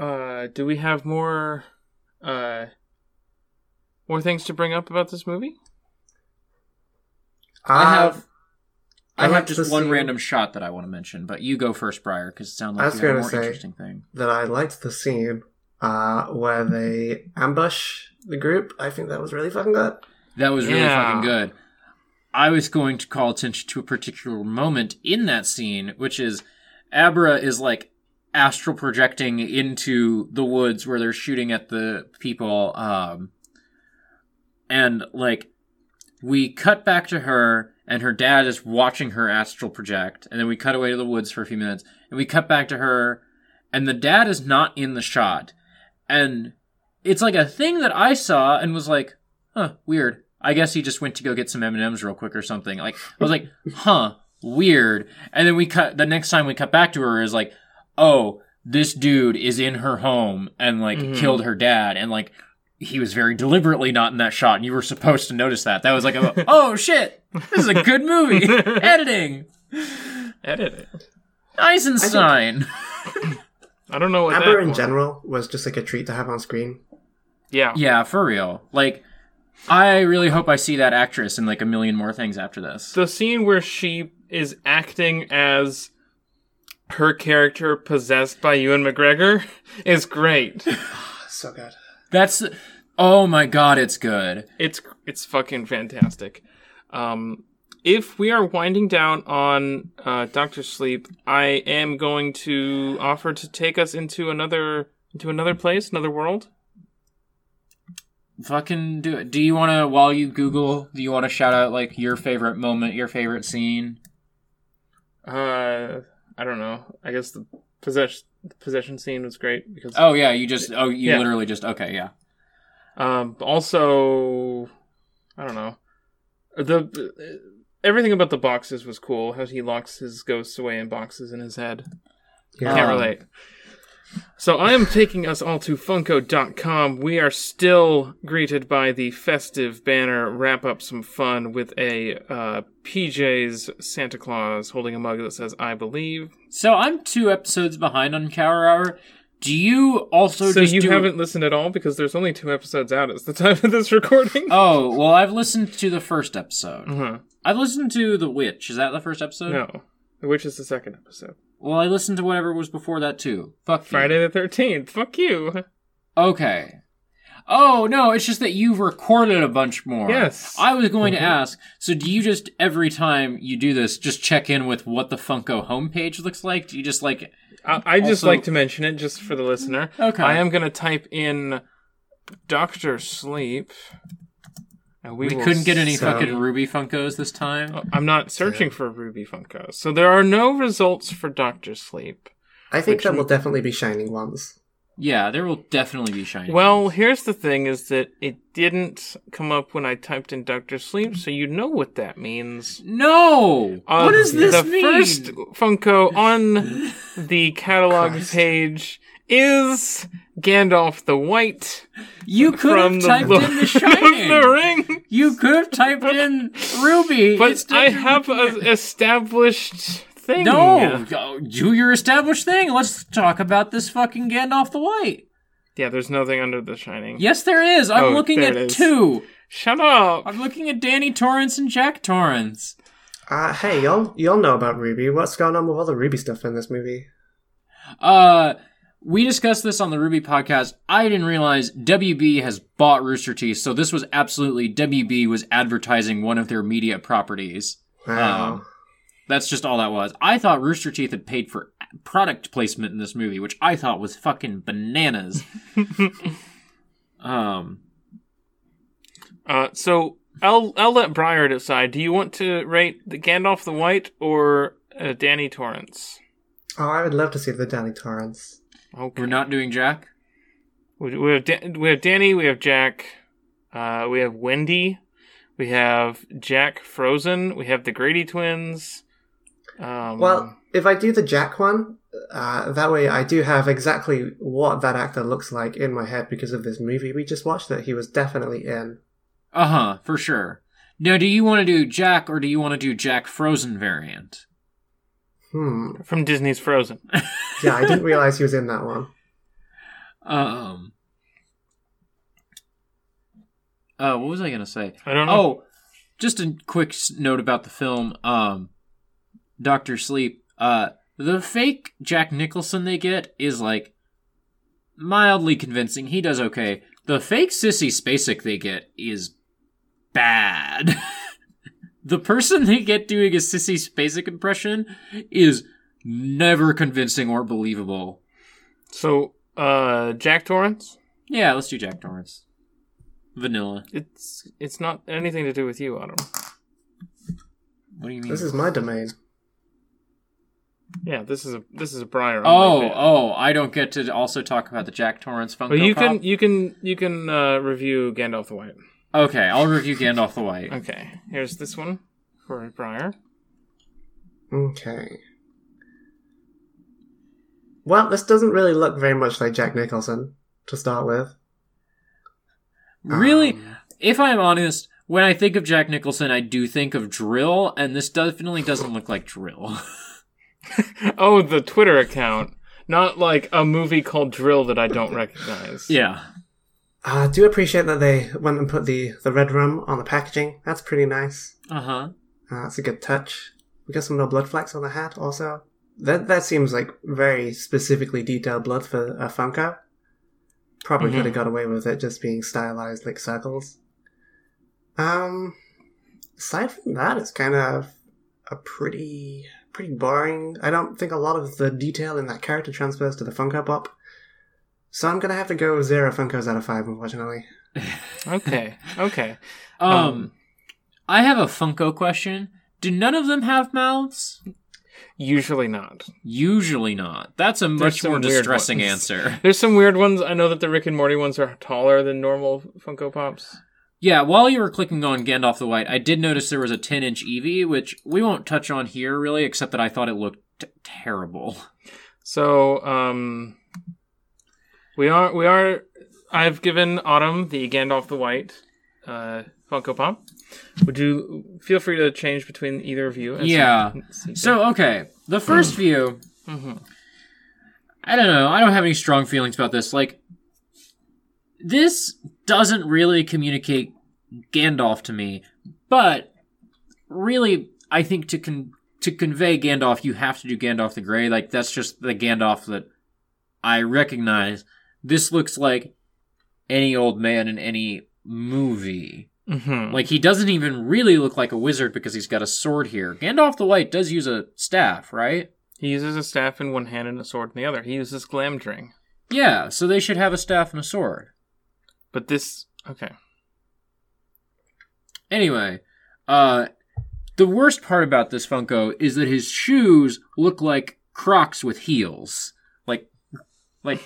Uh, do we have more, uh, more things to bring up about this movie? I have. I, I have like just one scene- random shot that I want to mention, but you go first, Briar, because it sounds I like was you have a more say- interesting thing. that I liked the scene uh, where they ambush the group. I think that was really fucking good. That was really Yeah. fucking good. I was going to call attention to a particular moment in that scene, which is Abra is like astral projecting into the woods where they're shooting at the people. Um, and like we cut back to her, and her dad is watching her astral project, and then we cut away to the woods for a few minutes, and we cut back to her, and the dad is not in the shot, and it's like a thing that I saw and was like, huh, weird. I guess he just went to go get some M and M's real quick or something. Like I was like, huh, weird. And then we cut. The next time we cut back to her is like, oh, this dude is in her home and like Mhm. killed her dad, and like he was very deliberately not in that shot, and you were supposed to notice that. That was like, a, oh shit, this is a good movie. Editing, Edit it. Eisenstein. I don't know what Amber that in was. general was just like a treat to have on screen. Yeah. yeah, for real. Like, I really hope I see that actress in like a million more things after this. the scene where she is acting as her character possessed by Ewan McGregor is great. So good. That's oh my god, it's good. It's it's fucking fantastic. Um, if we are winding down on uh, Doctor Sleep, I am going to offer to take us into another into another place, another world. Fucking do it. Do you want to while you Google? Do you want to shout out like your favorite moment, your favorite scene? Uh, I don't know. I guess the possession the possession scene was great because Oh yeah, you just oh you Yeah. literally just okay yeah. Um, also, I don't know. The everything about the boxes was cool. How he locks his ghosts away in boxes in his head. Yeah. Can't Um, relate. So I am taking us all to Funko.com. We are still greeted by the festive banner. Wrap up some fun with a uh, PJ's Santa Claus holding a mug that says "I believe." So I'm two episodes behind on Cower Hour. Do you also So you do... haven't listened at all because there's only two episodes out at the time of this recording. Oh well, I've listened to the first episode. Uh-huh. I've listened to The Witch. Is that the first episode? No. the witch is the second episode? Well, I listened to whatever was before that too. Fuck you. Friday the 13th. Fuck you. Okay. Oh no, it's just that you've recorded a bunch more. Yes. I was going Mhm. to ask. So, do you just every time you do this, just check in with what the Funko homepage looks like? Do you just like? I, I just Also- like to mention it just for the listener. Okay. I am going to type in Doctor Sleep. And we We, couldn't get any see- fucking Ruby Funkos this time. Oh, I'm not searching for Ruby Funkos. So there are no results for Doctor Sleep. I think there we- will definitely be shining ones. Yeah, there will definitely be shining. Well, here's the thing is that it didn't come up when I typed in Doctor Sleep, so you know what that means. no. Uh, what does this the mean? first Funko on the catalog Christ. page is Gandalf the White you could from have the typed Lord in the of shining. the Ring. You could have typed in RWBY. But instead I have an established thing. No, go- do your established thing. Let's talk about this fucking Gandalf the White. Yeah, there's nothing under the Shining. Yes, there is. I'm Oh, looking at it is. two. Shut up. I'm looking at Danny Torrance and Jack Torrance. Uh, hey, y'all, y'all know about RWBY. What's going on with all the RWBY stuff in this movie? Uh, we discussed this on the RWBY podcast. I didn't realize WB has bought Rooster Teeth, so this was absolutely WB was advertising one of their media properties. Wow. Um, that's just all that was. I thought Rooster Teeth had paid for product placement in this movie, which I thought was fucking bananas. um, Uh, so I'll I'll let Briar decide. Do you want to rate the Gandalf the White or uh, Danny Torrance? oh, I would love to see the Danny Torrance. Okay. we're not doing Jack. We, we have Da- we have Danny. We have Jack. Uh, we have Wendy. We have Jack Frozen. We have the Grady twins. Um, Well, if I do the Jack one, uh, that way I do have exactly what that actor looks like in my head because of this movie we just watched that he was definitely in. Uh huh, for sure. Now, do you want to do Jack or do you want to do Jack Frozen variant? Hmm. from Disney's Frozen. Yeah, I didn't realize he was in that one. Um. Uh, what was I gonna say? I don't know. Oh, just a quick note about the film. Um, Doctor Sleep. Uh, the fake Jack Nicholson they get is like mildly convincing. He does okay. The fake Sissy Spacek they get is bad. the person they get doing a Sissy Spacek impression is never convincing or believable. So, uh, Jack Torrance. Yeah, let's do Jack Torrance. Vanilla. It's it's not anything to do with you, Autumn. What do you mean? This is my domain. Yeah, this is a this is a Briar. Oh, only oh, I don't get to also talk about the Jack Torrance Funko Well, you Pop? can you can you can uh, review Gandalf the White. Okay, I'll review Gandalf the White. Okay, here's this one for Briar. Okay. Well, this doesn't really look very much like Jack Nicholson to start with. Really, Um, if I'm honest, when I think of Jack Nicholson, I do think of dril, and this definitely doesn't look like dril. Oh, the Twitter account, not like a movie called Drill that I don't recognize. yeah. I do appreciate that they went and put the, the red rum on the packaging. That's pretty nice. Uh huh. Uh, that's a good touch. We got some no blood flecks on the hat also. That that seems like very specifically detailed blood for a Funko. Probably Mhm. could have got away with it just being stylized like circles. Um, aside from that, it's kind of a pretty pretty boring. I don't think a lot of the detail in that character transfers to the Funko Pop. So I'm gonna have to go zero Funkos out of five, unfortunately. Okay. Okay. Um, Um, I have a Funko question. Do none of them have mouths? Usually not. Usually not. That's a much more distressing answer. There's some weird ones. I know that the Rick and Morty ones are taller than normal Funko Pops. Yeah, while you were clicking on Gandalf the White, I did notice there was a 10 inch Eevee, which we won't touch on here really, except that I thought it looked t- terrible. So, um, we are we are. I've given Autumn the Gandalf the White uh, Funko Pop. Would you feel free to change between either of you? Yeah. So, okay, the first view, Mhm. I don't know, I don't have any strong feelings about this. Like, this doesn't really communicate Gandalf to me, but really, I think to con- to convey Gandalf, you have to do Gandalf the Grey. Like that's just the Gandalf that I recognize. This looks like any old man in any movie. Mm-hmm. Like he doesn't even really look like a wizard because he's got a sword here. Gandalf the White does use a staff, right? He uses a staff in one hand and a sword in the other. He uses Glamdring. Yeah, so they should have a staff and a sword. But this okay. Anyway, uh the worst part about this Funko is that his shoes look like Crocs with heels. Like like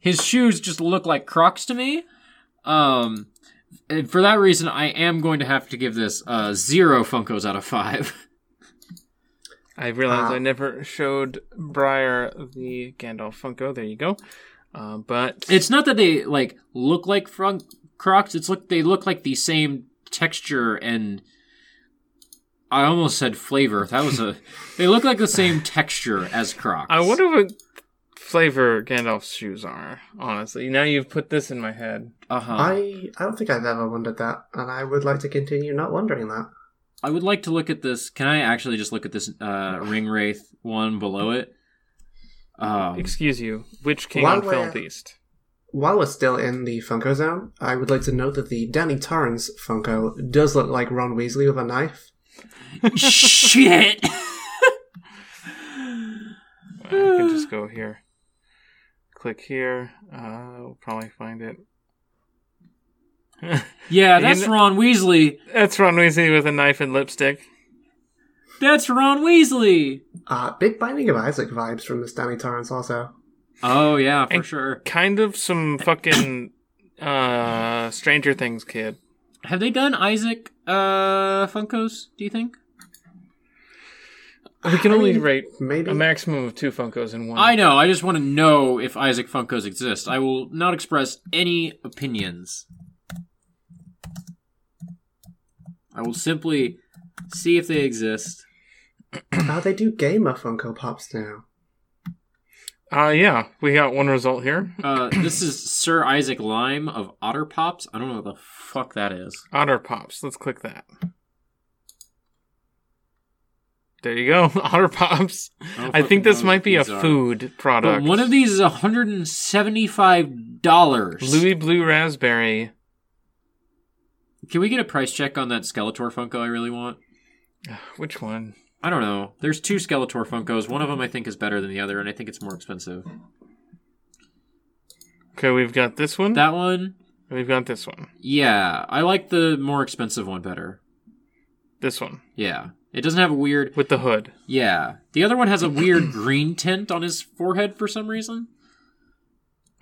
his shoes just look like Crocs to me. Um and for that reason I am going to have to give this uh 0 Funkos out of 5. I realized Ah. I never showed Briar the Gandalf Funko. There you go. Uh, but it's not that they like look like front Crocs, it's look they look like the same texture and I almost said flavor. That was a they look like the same texture as Crocs. I wonder what flavor Gandalf's shoes are. Honestly, now you've put this in my head. Uh-huh. I I don't think I've ever wondered that, and I would like to continue not wondering that. I would like to look at this. Can I actually just look at this uh, Ring Wraith one below it? Um, Excuse you. Which king While on Film we're- Beast? While we're still in the Funko zone, I would like to note that the Danny Torrance Funko does look like Ron Weasley with a knife. shit. I can just go here. Click here. Uh, we'll probably find it. yeah, that's kn- Ron Weasley. That's Ron Weasley with a knife and lipstick. That's Ron Weasley. Uh, big Binding of Isaac vibes from this Danny Torrance also. Oh yeah, for And- sure. Kind of some fucking uh Stranger Things kid. Have they done Isaac uh, Funkos? Do you think? We can I only mean, rate maybe. a maximum of two Funkos in one. I know. I just want to know if Isaac Funkos exist. I will not express any opinions. I will simply see if they exist. Uh, they do gamer Funko Pops now. Uh yeah, we got one result here. Uh, this is Sir Isaac Lime of Otter Pops. I don't know what the fuck that is. Otter Pops. Let's click that. There you go, Otter Pops. I think this might be a are. food product. But one of these is $175. Louie-Bloo Raspberry. Can we get a price check on that Skeletor Funko I really want? Which one? I don't know. There's two Skeletor Funkos. One of them I think is better than the other, and I think it's more expensive. Okay, we've got this one. That one, We've got this one. yeah, I like the more expensive one better. This one Yeah. It doesn't have a weird. with the hood. Yeah. The other one has a weird green tint on his forehead for some reason.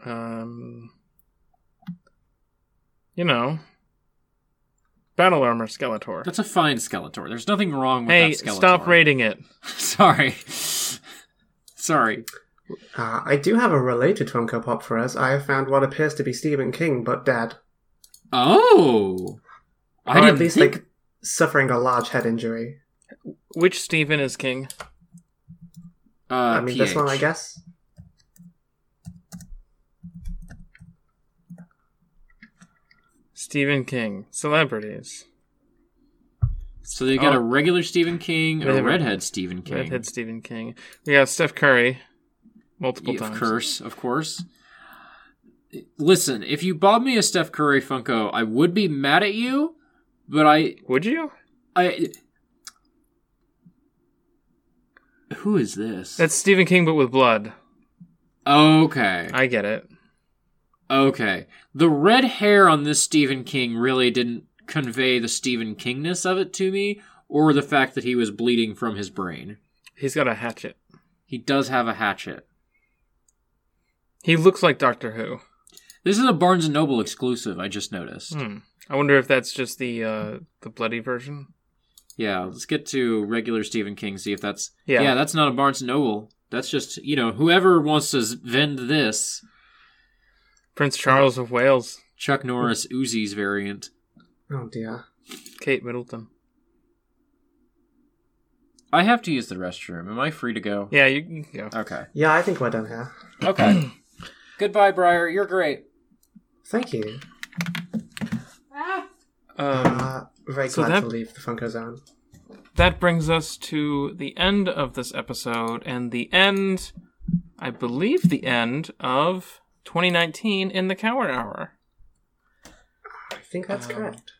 Um, you know, battle armor Skeletor. That's a fine Skeletor. There's nothing wrong with Hey, that Skeletor. stop rating it. Sorry. Sorry. Uh, I do have a related Funko Pop for us. I have found what appears to be Stephen King, but dead. Oh. I or didn't at least, think... like, suffering a large head injury. Which Stephen is king? uh, I mean, this one, I guess. Stephen King. Celebrities. So they got Oh. a regular Stephen King and a redhead Stephen King. Redhead Stephen King. We got Steph Curry. Multiple of times. course, of course. Listen, if you bought me a Steph Curry Funko, I would be mad at you, but I Would you? I Who is this? That's Stephen King, but with blood. okay. I get it. Okay. The red hair on this Stephen King really didn't convey the Stephen Kingness of it to me, or the fact that he was bleeding from his brain. He's got a hatchet. He does have a hatchet. He looks like Doctor Who. This is a Barnes and Noble exclusive, I just noticed. Hmm. I wonder if that's just the uh, the bloody version. Yeah, let's get to regular Stephen King, see if that's Yeah. Yeah, that's not a Barnes and Noble. That's just, you know, whoever wants to vend this, Prince Charles of Wales. Chuck Norris Uzi's variant. Oh dear. Kate Middleton. I have to use the restroom. Am I free to go? Yeah, you can go. Okay. Yeah, I think we're done here. Okay. Goodbye, Briar. You're great. Thank you. Um, Uh, very So glad that- to leave the Funko Zone. that brings us to the end of this episode and the end, I believe, the end of 2019 in the Cower Hour. I think that's Um, correct.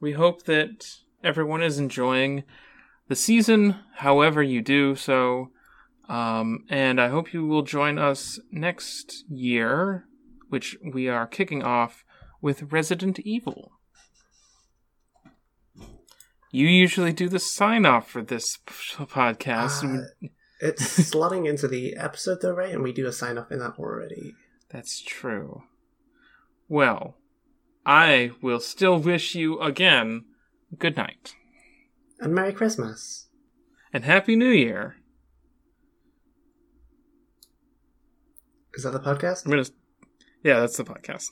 We hope that everyone is enjoying the season, however you do so. Um, and I hope you will join us next year, which we are kicking off with Resident Evil. You usually do the sign off for this p- podcast. Uh, it's slotting into the episode though, right? And we do a sign off in that already. That's true. Well, I will still wish you again good night And Merry Christmas. and Happy New Year. Is that the podcast? I'm gonna. Yeah, that's the podcast.